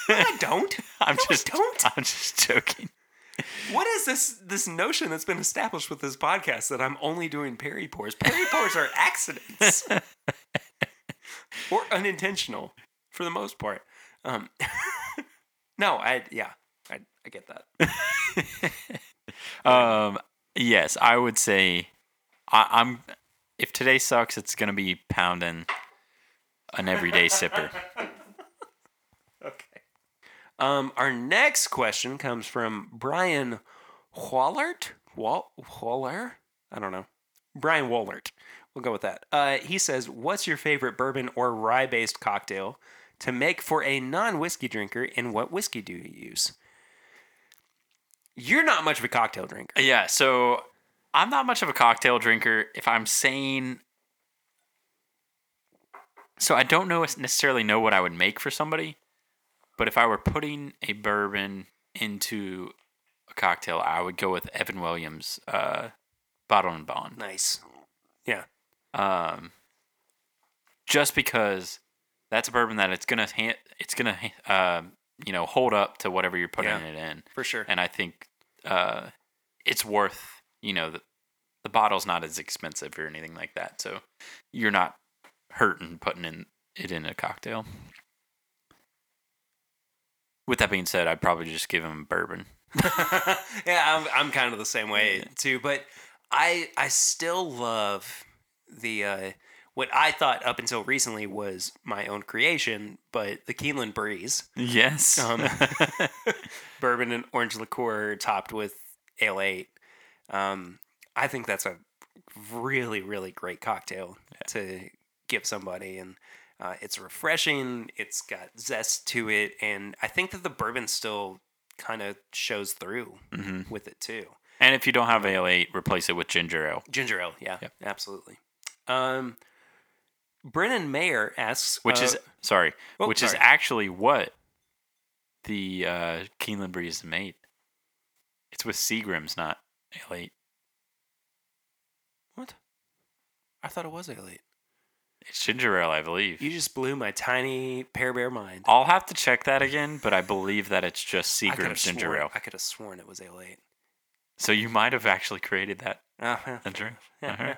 I don't.
I'm
No, I
just.
don't.
I'm just joking.
What is this this notion that's been established with this podcast that I'm only doing Perry pours? Perry pours are accidents or unintentional for the most part. Um, no, I yeah, I I get that.
Um. Yes, I would say. I, I'm. If today sucks, it's gonna be pounding an everyday sipper.
Okay. Um, our next question comes from Brian Wallert. Wall Waller? I don't know. Brian Wallert. We'll go with that. Uh, he says, "What's your favorite bourbon or rye-based cocktail to make for a non-whiskey drinker, and what whiskey do you use?" You're not much of a cocktail drinker.
Yeah. So I'm not much of a cocktail drinker. If I'm saying. So I don't know necessarily know what I would make for somebody, but if I were putting a bourbon into a cocktail, I would go with Evan Williams, uh, Bottle and Bond.
Nice. Yeah.
um, just because that's a bourbon that it's gonna ha- it's gonna um, you know hold up to whatever you're putting
Yeah.
it in,
For sure.
and I think uh, it's worth you know the the bottle's not as expensive or anything like that, so you're not hurting putting in it in a cocktail. With that being said, I'd probably just give him bourbon.
yeah, I'm I'm kind of the same way too, but I I still love the uh what I thought up until recently was my own creation, but the Keeneland Breeze,
Yes.
um, bourbon and orange liqueur topped with ale eight. Um, I think that's a really, really great cocktail to give somebody, and uh, it's refreshing. It's got zest to it, and I think that the bourbon still kind of shows through
hmm
with it too.
And if you don't have ale eight, replace it with ginger ale,
Ginger ale, yeah, absolutely. Um, Brennan Mayer asks,
which
uh,
is sorry,
oh,
which is actually what the uh, Keeneland Breeze is made. It's with Seagram's, not eight.
what? I thought it was eight.
It's ginger ale, I believe.
You just blew my tiny pear bear mind.
I'll have to check that again, but I believe that it's just Seagram's ginger
sworn-
ale.
I could have sworn it was ale eight.
So you might have actually created that
Uh-huh.
a drink. Uh-huh.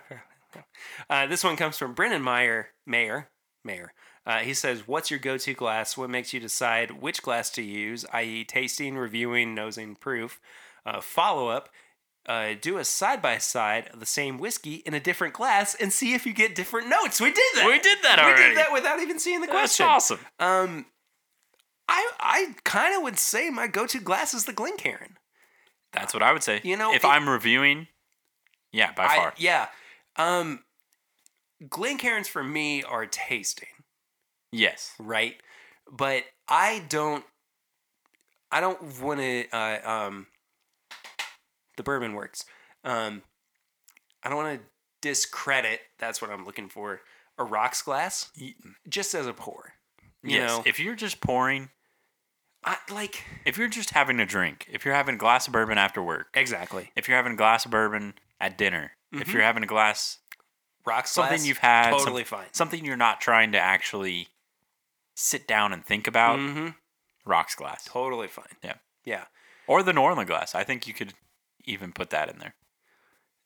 Uh, this one comes from Brennan Meyer, Mayer, Mayer. Uh, he says, "What's your go-to glass? What makes you decide which glass to use? I.e., tasting, reviewing, nosing, proof. Uh, follow-up: uh, Do a side-by-side of the same whiskey in a different glass and see if you get different notes. We did that.
We did that already.
We did that without even seeing the
That's
question.
awesome.
Um, I I kind of would say my go-to glass is the Glencairn.
That's what I would say.
You know,
if
it-
I'm reviewing, yeah, by
I-
far.
yeah. Um, Glencairns for me are tasting.
yes.
right? But I don't. I don't want to. Uh, um, the bourbon works. Um, I don't want to discredit. That's what I'm looking for. A rocks glass, just as a pour. You
yes.
know,
If you're just pouring,
I like
if you're just having a drink, if you're having a glass of bourbon after work,
exactly
if you're having a glass of bourbon at dinner, if you're having a glass,
rocks
something
glass,
you've had, some-
totally fine.
something you're not trying to actually sit down and think about,
Mm-hmm.
rocks glass.
Totally fine.
Yeah.
Yeah.
Or the Norlan glass. I think you could even put that in there.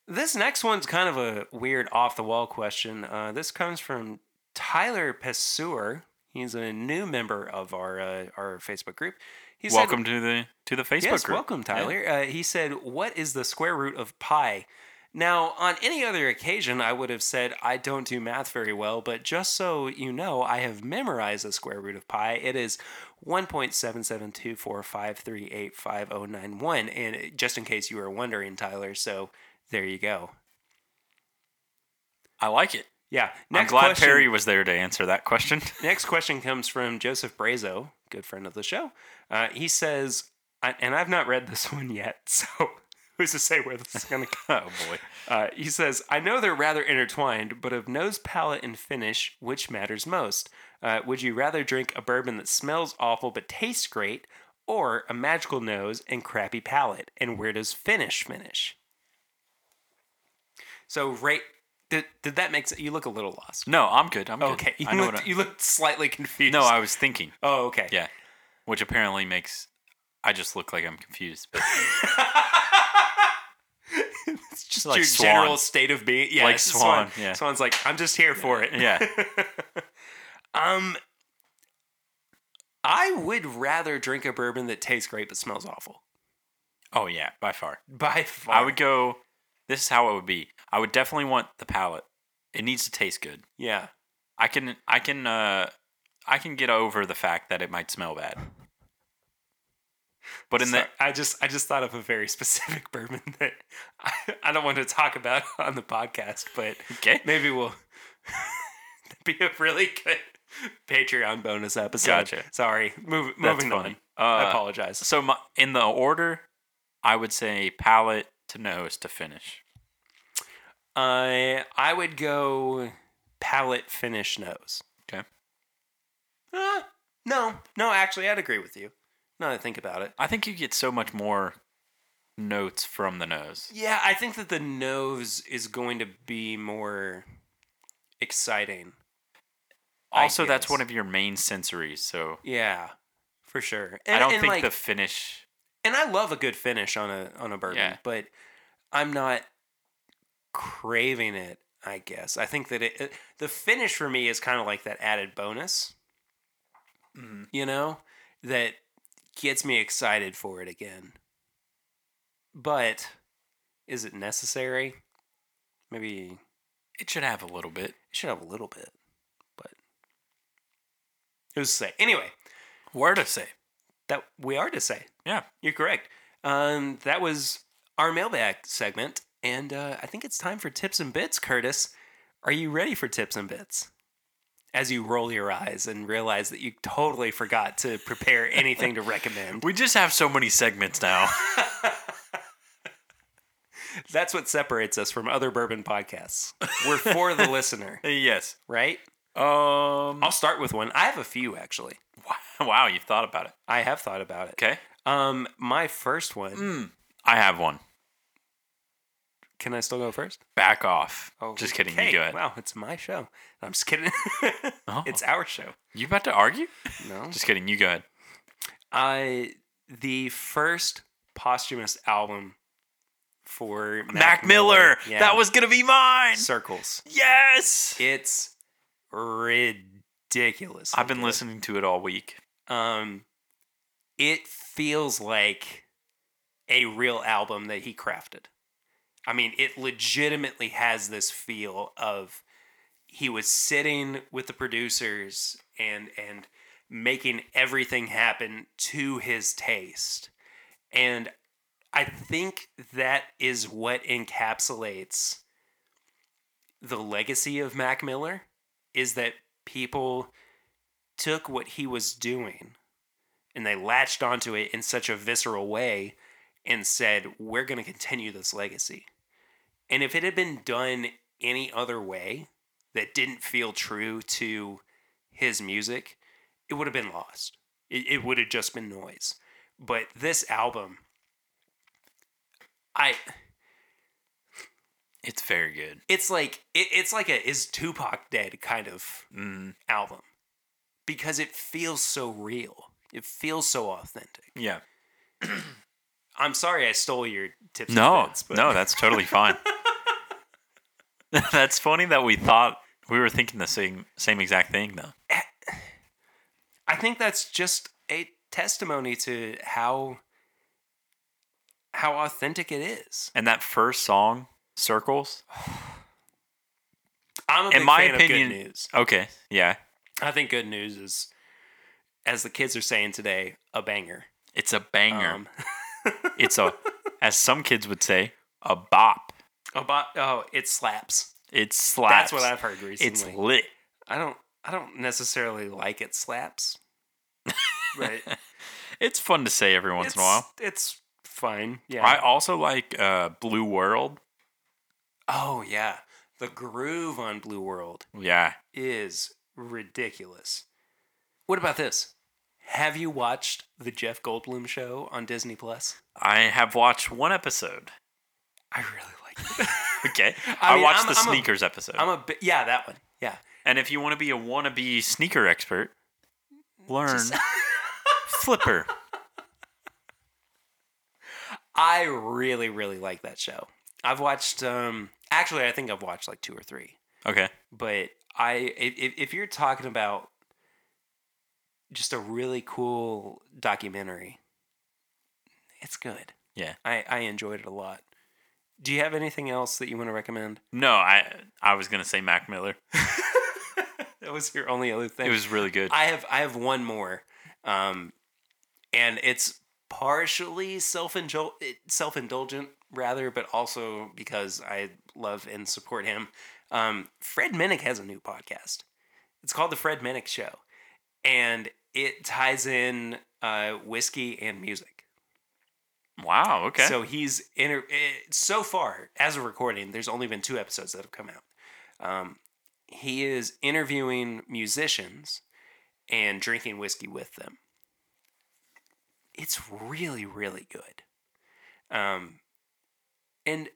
This next one's kind of a weird off the wall question. Uh, this comes from Tyler Pessour. He's a new member of our uh, our Facebook group. He said-
welcome to the to the Facebook
yes,
group.
welcome,
Yeah.
Tyler. Uh, he said, "What is the square root of pi?" Now, on any other occasion, I would have said I don't do math very well, but just so you know, I have memorized the square root of pi. It is 1.772453855091, and just in case you were wondering, Tyler, so there you go.
I like it.
Yeah.
I'm glad
question,
Perry was there to answer that question.
Next question comes from Joseph Brazo, good friend of the show. Uh, he says, I- and I've not read this one yet, so who's to say where this is going to go?
oh boy.
Uh, he says, I know they're rather intertwined, but of nose, palate, and finish, which matters most? Uh, would you rather drink a bourbon that smells awful but tastes great, or a magical nose and crappy palate? And where does finish finish? So, right, did, did that make sense? You look a little lost.
No, I'm good. I'm good.
Okay, you
I know
looked,
what I,
you looked slightly confused.
No, I was thinking.
Oh, okay.
Yeah. Which apparently makes I just look like I'm confused. But
it's just
Like
your
Swan.
general state of being. Yeah,
Like
it's
Swan, yeah.
Swan's like, I'm just here for it.
yeah.
Um, I would rather drink a bourbon that tastes great but smells awful.
Oh yeah, by far.
By far,
I would go this is how it would be. I would definitely want the palate. It needs to taste good.
Yeah,
I can I can uh I can get over the fact that it might smell bad. But in
So,
the
I just I just thought of a very specific bourbon that I, I don't want to talk about on the podcast, but
Okay.
maybe we'll be a really good Patreon bonus episode.
Gotcha.
Sorry, Move, moving
funny.
on. I
Uh,
apologize.
So my, in the order, I would say palate to nose to finish.
I I would go palate finish nose.
Okay.
Uh, no, no, actually, I'd agree with you. Now that I think about it.
I think you get so much more notes from the nose.
Yeah, I think that the nose is going to be more exciting. I
Also, that's
guess.
one of your main sensories, so
Yeah, for sure.
I don't think
like,
the finish.
and I love a good finish on a on a bourbon,
Yeah.
but I'm not craving it. I guess I think that it, it the finish for me is kind of like that added bonus.
Mhm.
You know that gets me excited for it again. But is it necessary? Maybe
It should have a little bit.
It should have a little bit, but who's to say? Anyway,
Where to say?
that we are to say.
Yeah.
You're correct. Um, that was our mailbag segment, and uh, I think it's time for tips and bits. Curtis, are you ready for tips and bits? As you roll your eyes and realize that you totally forgot to prepare anything to recommend.
We just have so many segments now.
That's what separates us from other bourbon podcasts. We're for the listener,
yes.
right?
Um.
I'll start with one. I have a few actually.
Wow, you've thought about it.
I have thought about it.
Okay.
Um, my first one.
Mm. I have one.
Can I still go first?
Back off. Oh, Just kidding.
Okay.
You go ahead.
Wow, it's my show. I'm just kidding.
Oh.
It's our show.
You about to argue?
No.
Just kidding. You go ahead.
I the first posthumous album for Mac,
Mac, Miller.
Yeah.
That was gonna be mine.
Circles.
Yes.
It's ridiculous.
I've been listening to it all week.
Um, it feels like a real album that he crafted. I mean, it legitimately has this feel of he was sitting with the producers and and making everything happen to his taste. And I think that is what encapsulates the legacy of Mac Miller is that people took what he was doing and they latched onto it in such a visceral way and said, We're going to continue this legacy. And if it had been done any other way that didn't feel true to his music, it would have been lost. It, it would have just been noise. But this album, I
It's very good.
it's like it, it's like a is Tupac dead kind of
Mm.
album because it feels so real. It feels so authentic.
Yeah.
I'm sorry I stole your tips.
No,
bits,
no, that's totally fine. that's funny that we thought we were thinking the same same exact thing though.
I think that's just a testimony to how how authentic it is.
And that first song, Circles.
I'm
In my opinion-
good news.
Okay, yeah.
I think good news is, as the kids are saying today, a banger.
It's a banger.
Um,
it's a as some kids would say, a bop.
A bop. oh, it slaps.
It slaps.
That's what I've heard recently.
It's lit.
I don't I don't necessarily like it slaps, but
It's fun to say every once in a while.
It's fine. Yeah.
I also like uh, Blue World.
oh yeah, the groove on Blue World
Yeah.
is ridiculous. What about this? Have you watched the Jeff Goldblum show on Disney Plus?
I have watched one episode.
I really like it.
Okay.
I
I,
mean,
watched
I'm-
the
I'm a-
sneakers episode.
I'm a yeah, that one. Yeah.
and if you want to be a wannabe sneaker expert, learn
Just-
Flipper.
I really really like that show. I've watched um actually I think I've watched like 2 or 3.
Okay.
but I if if you're talking about just a really cool documentary, it's good.
Yeah.
I I enjoyed it a lot. Do you have anything else that you want to recommend?
No, I I was gonna say Mac Miller.
that was your only other thing.
It was really good.
I have I have one more, um, and it's partially self self indulgent rather, but also because I love and support him. Um, Fred Minnick has a new podcast. It's called the Fred Minnick Show, and it ties in uh, whiskey and music.
wow. Okay.
So he's inter- eh, so far as a recording. There's only been two episodes that have come out. Um, he is interviewing musicians and drinking whiskey with them. It's really, really good. Um, and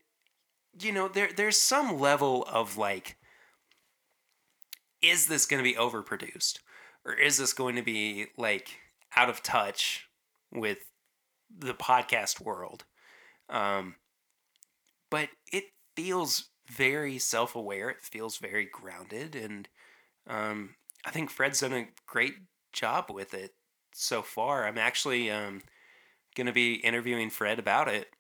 you know, there there's some level of like, is this going to be overproduced, or is this going to be like out of touch with the podcast world? Um, but it feels very self-aware. It feels very grounded, and um, I think Fred's done a great job with it so far. I'm actually um, going to be interviewing Fred about it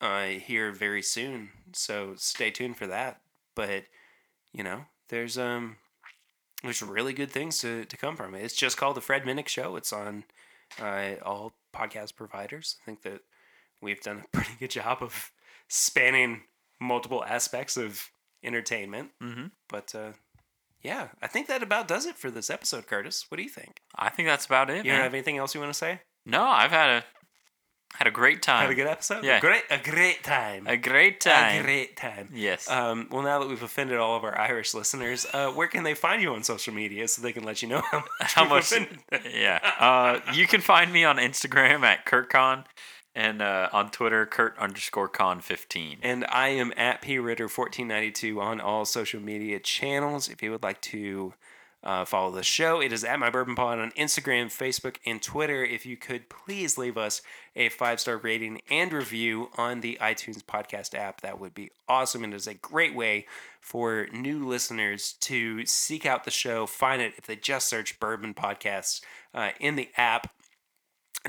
uh, here very soon, so stay tuned for that. But you know, there's um, there's really good things to, to come from it. It's just called the Fred Minnick Show. It's on uh, all podcast providers. I think that we've done a pretty good job of spanning multiple aspects of entertainment.
Mm-hmm.
But uh, yeah, I think that about does it for this episode, Curtis. What do you think?
I think that's about it.
You
man.
don't have anything else you want to say?
No, I've had a had a great time.
Had a good episode.
Yeah.
great, a great time.
a great time.
A great time.
yes.
Um, well, now that we've offended all of our Irish listeners, uh, where can they find you on social media so they can let you know how much?
How much? yeah. Uh, you can find me on Instagram at KurtCon and uh, on Twitter Kurt underscore Con fifteen.
And I am at P Ritter fourteen ninety two on all social media channels. If you would like to uh, follow the show, it is at My Bourbon Pod on Instagram, Facebook, and Twitter. If you could please leave us a five star rating and review on the iTunes podcast app, that would be awesome. It is a great way for new listeners to seek out the show, find it if they just search Bourbon Podcasts uh, in the app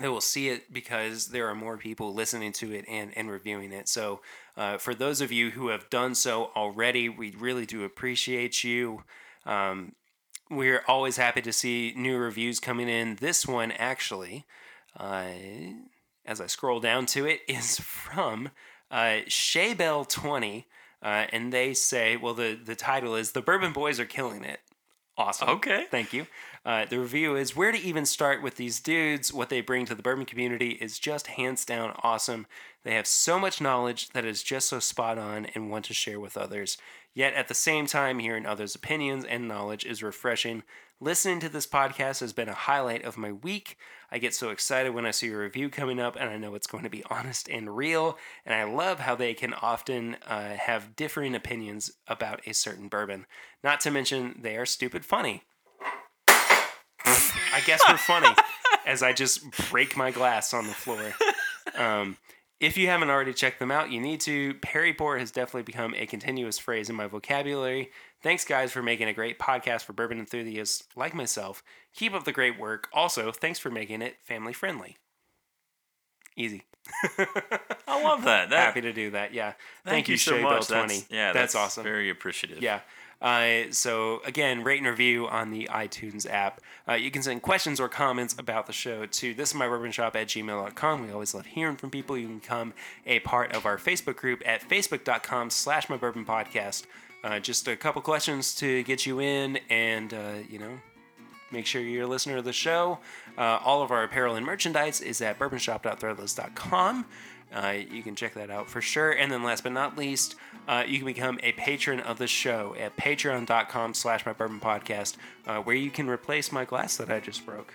they will see it because there are more people listening to it and, and reviewing it. So, uh, for those of you who have done so already, we really do appreciate you. Um, we're always happy to see new reviews coming in. This one, actually, uh, as I scroll down to it, is from uh, Shaybell20. Uh, and they say, well, the, the title is The Bourbon Boys Are Killing It. Awesome.
Okay.
Thank you. Uh, the review is Where to even start with these dudes? What they bring to the bourbon community is just hands down awesome. They have so much knowledge that is just so spot on and want to share with others. Yet at the same time, hearing others' opinions and knowledge is refreshing. Listening to this podcast has been a highlight of my week. I get so excited when I see a review coming up, and I know it's going to be honest and real. And I love how they can often uh, have differing opinions about a certain bourbon. Not to mention, they are stupid funny. I guess we're funny as I just break my glass on the floor. Um, if you haven't already checked them out, you need to. Perry Pour has definitely become a continuous phrase in my vocabulary. Thanks, guys, for making a great podcast for bourbon enthusiasts like myself. Keep up the great work. Also, thanks for making it family friendly. Easy.
I love that. that
Happy to do that. Yeah.
thank, you so
Shay
much.
Bell
That's,
20.
yeah,
that's, awesome.
Very appreciative.
Yeah. Uh, so again, rate and review on the iTunes app. Uh, you can send questions or comments about the show to this is my bourbon shop at gmail.com. We always love hearing from people. You can become a part of our Facebook group at facebook.com slash my bourbon podcast. Uh, just a couple questions to get you in and, uh, you know, make sure you're a listener of the show. Uh, all of our apparel and merchandise is at bourbonshop.threadless.com. Uh, you can check that out for sure. And then last but not least, uh, you can become a patron of the show at patreon.com slash my bourbon podcast, uh, where you can replace my glass that I just broke.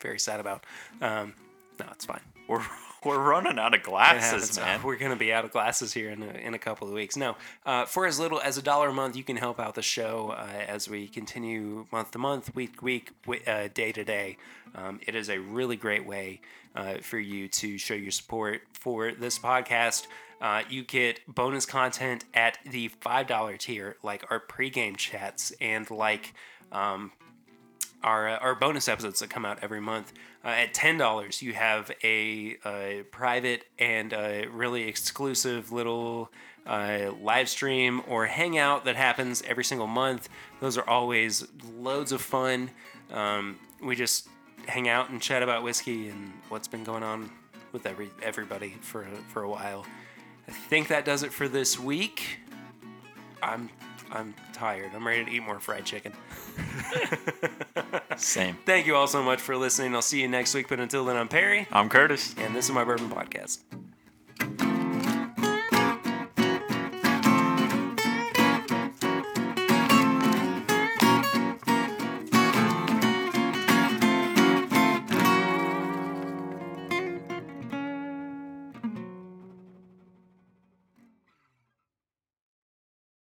Very sad about. Um, no, it's fine.
We're we're running out of glasses, man.
We're going to be out of glasses here in a, in a couple of weeks. No, uh, for as little as a dollar a month, you can help out the show uh, as we continue month to month, week to week, uh, day to day. Um, it is a really great way uh, for you to show your support for this podcast. Uh, you get bonus content at the $5 tier, like our pregame chats and like um, our uh, our bonus episodes that come out every month. Uh, at ten dollars, you have a, uh private and uh, really exclusive little uh, live stream or hangout that happens every single month. Those are always loads of fun. Um, we just hang out and chat about whiskey and what's been going on with every everybody for a, for a while. I think that does it for this week. I'm I'm tired. I'm ready to eat more fried chicken.
Same.
Thank you all so much for listening. I'll see you next week. But until then, I'm Perry,
I'm Curtis.
and this is my Bourbon Podcast.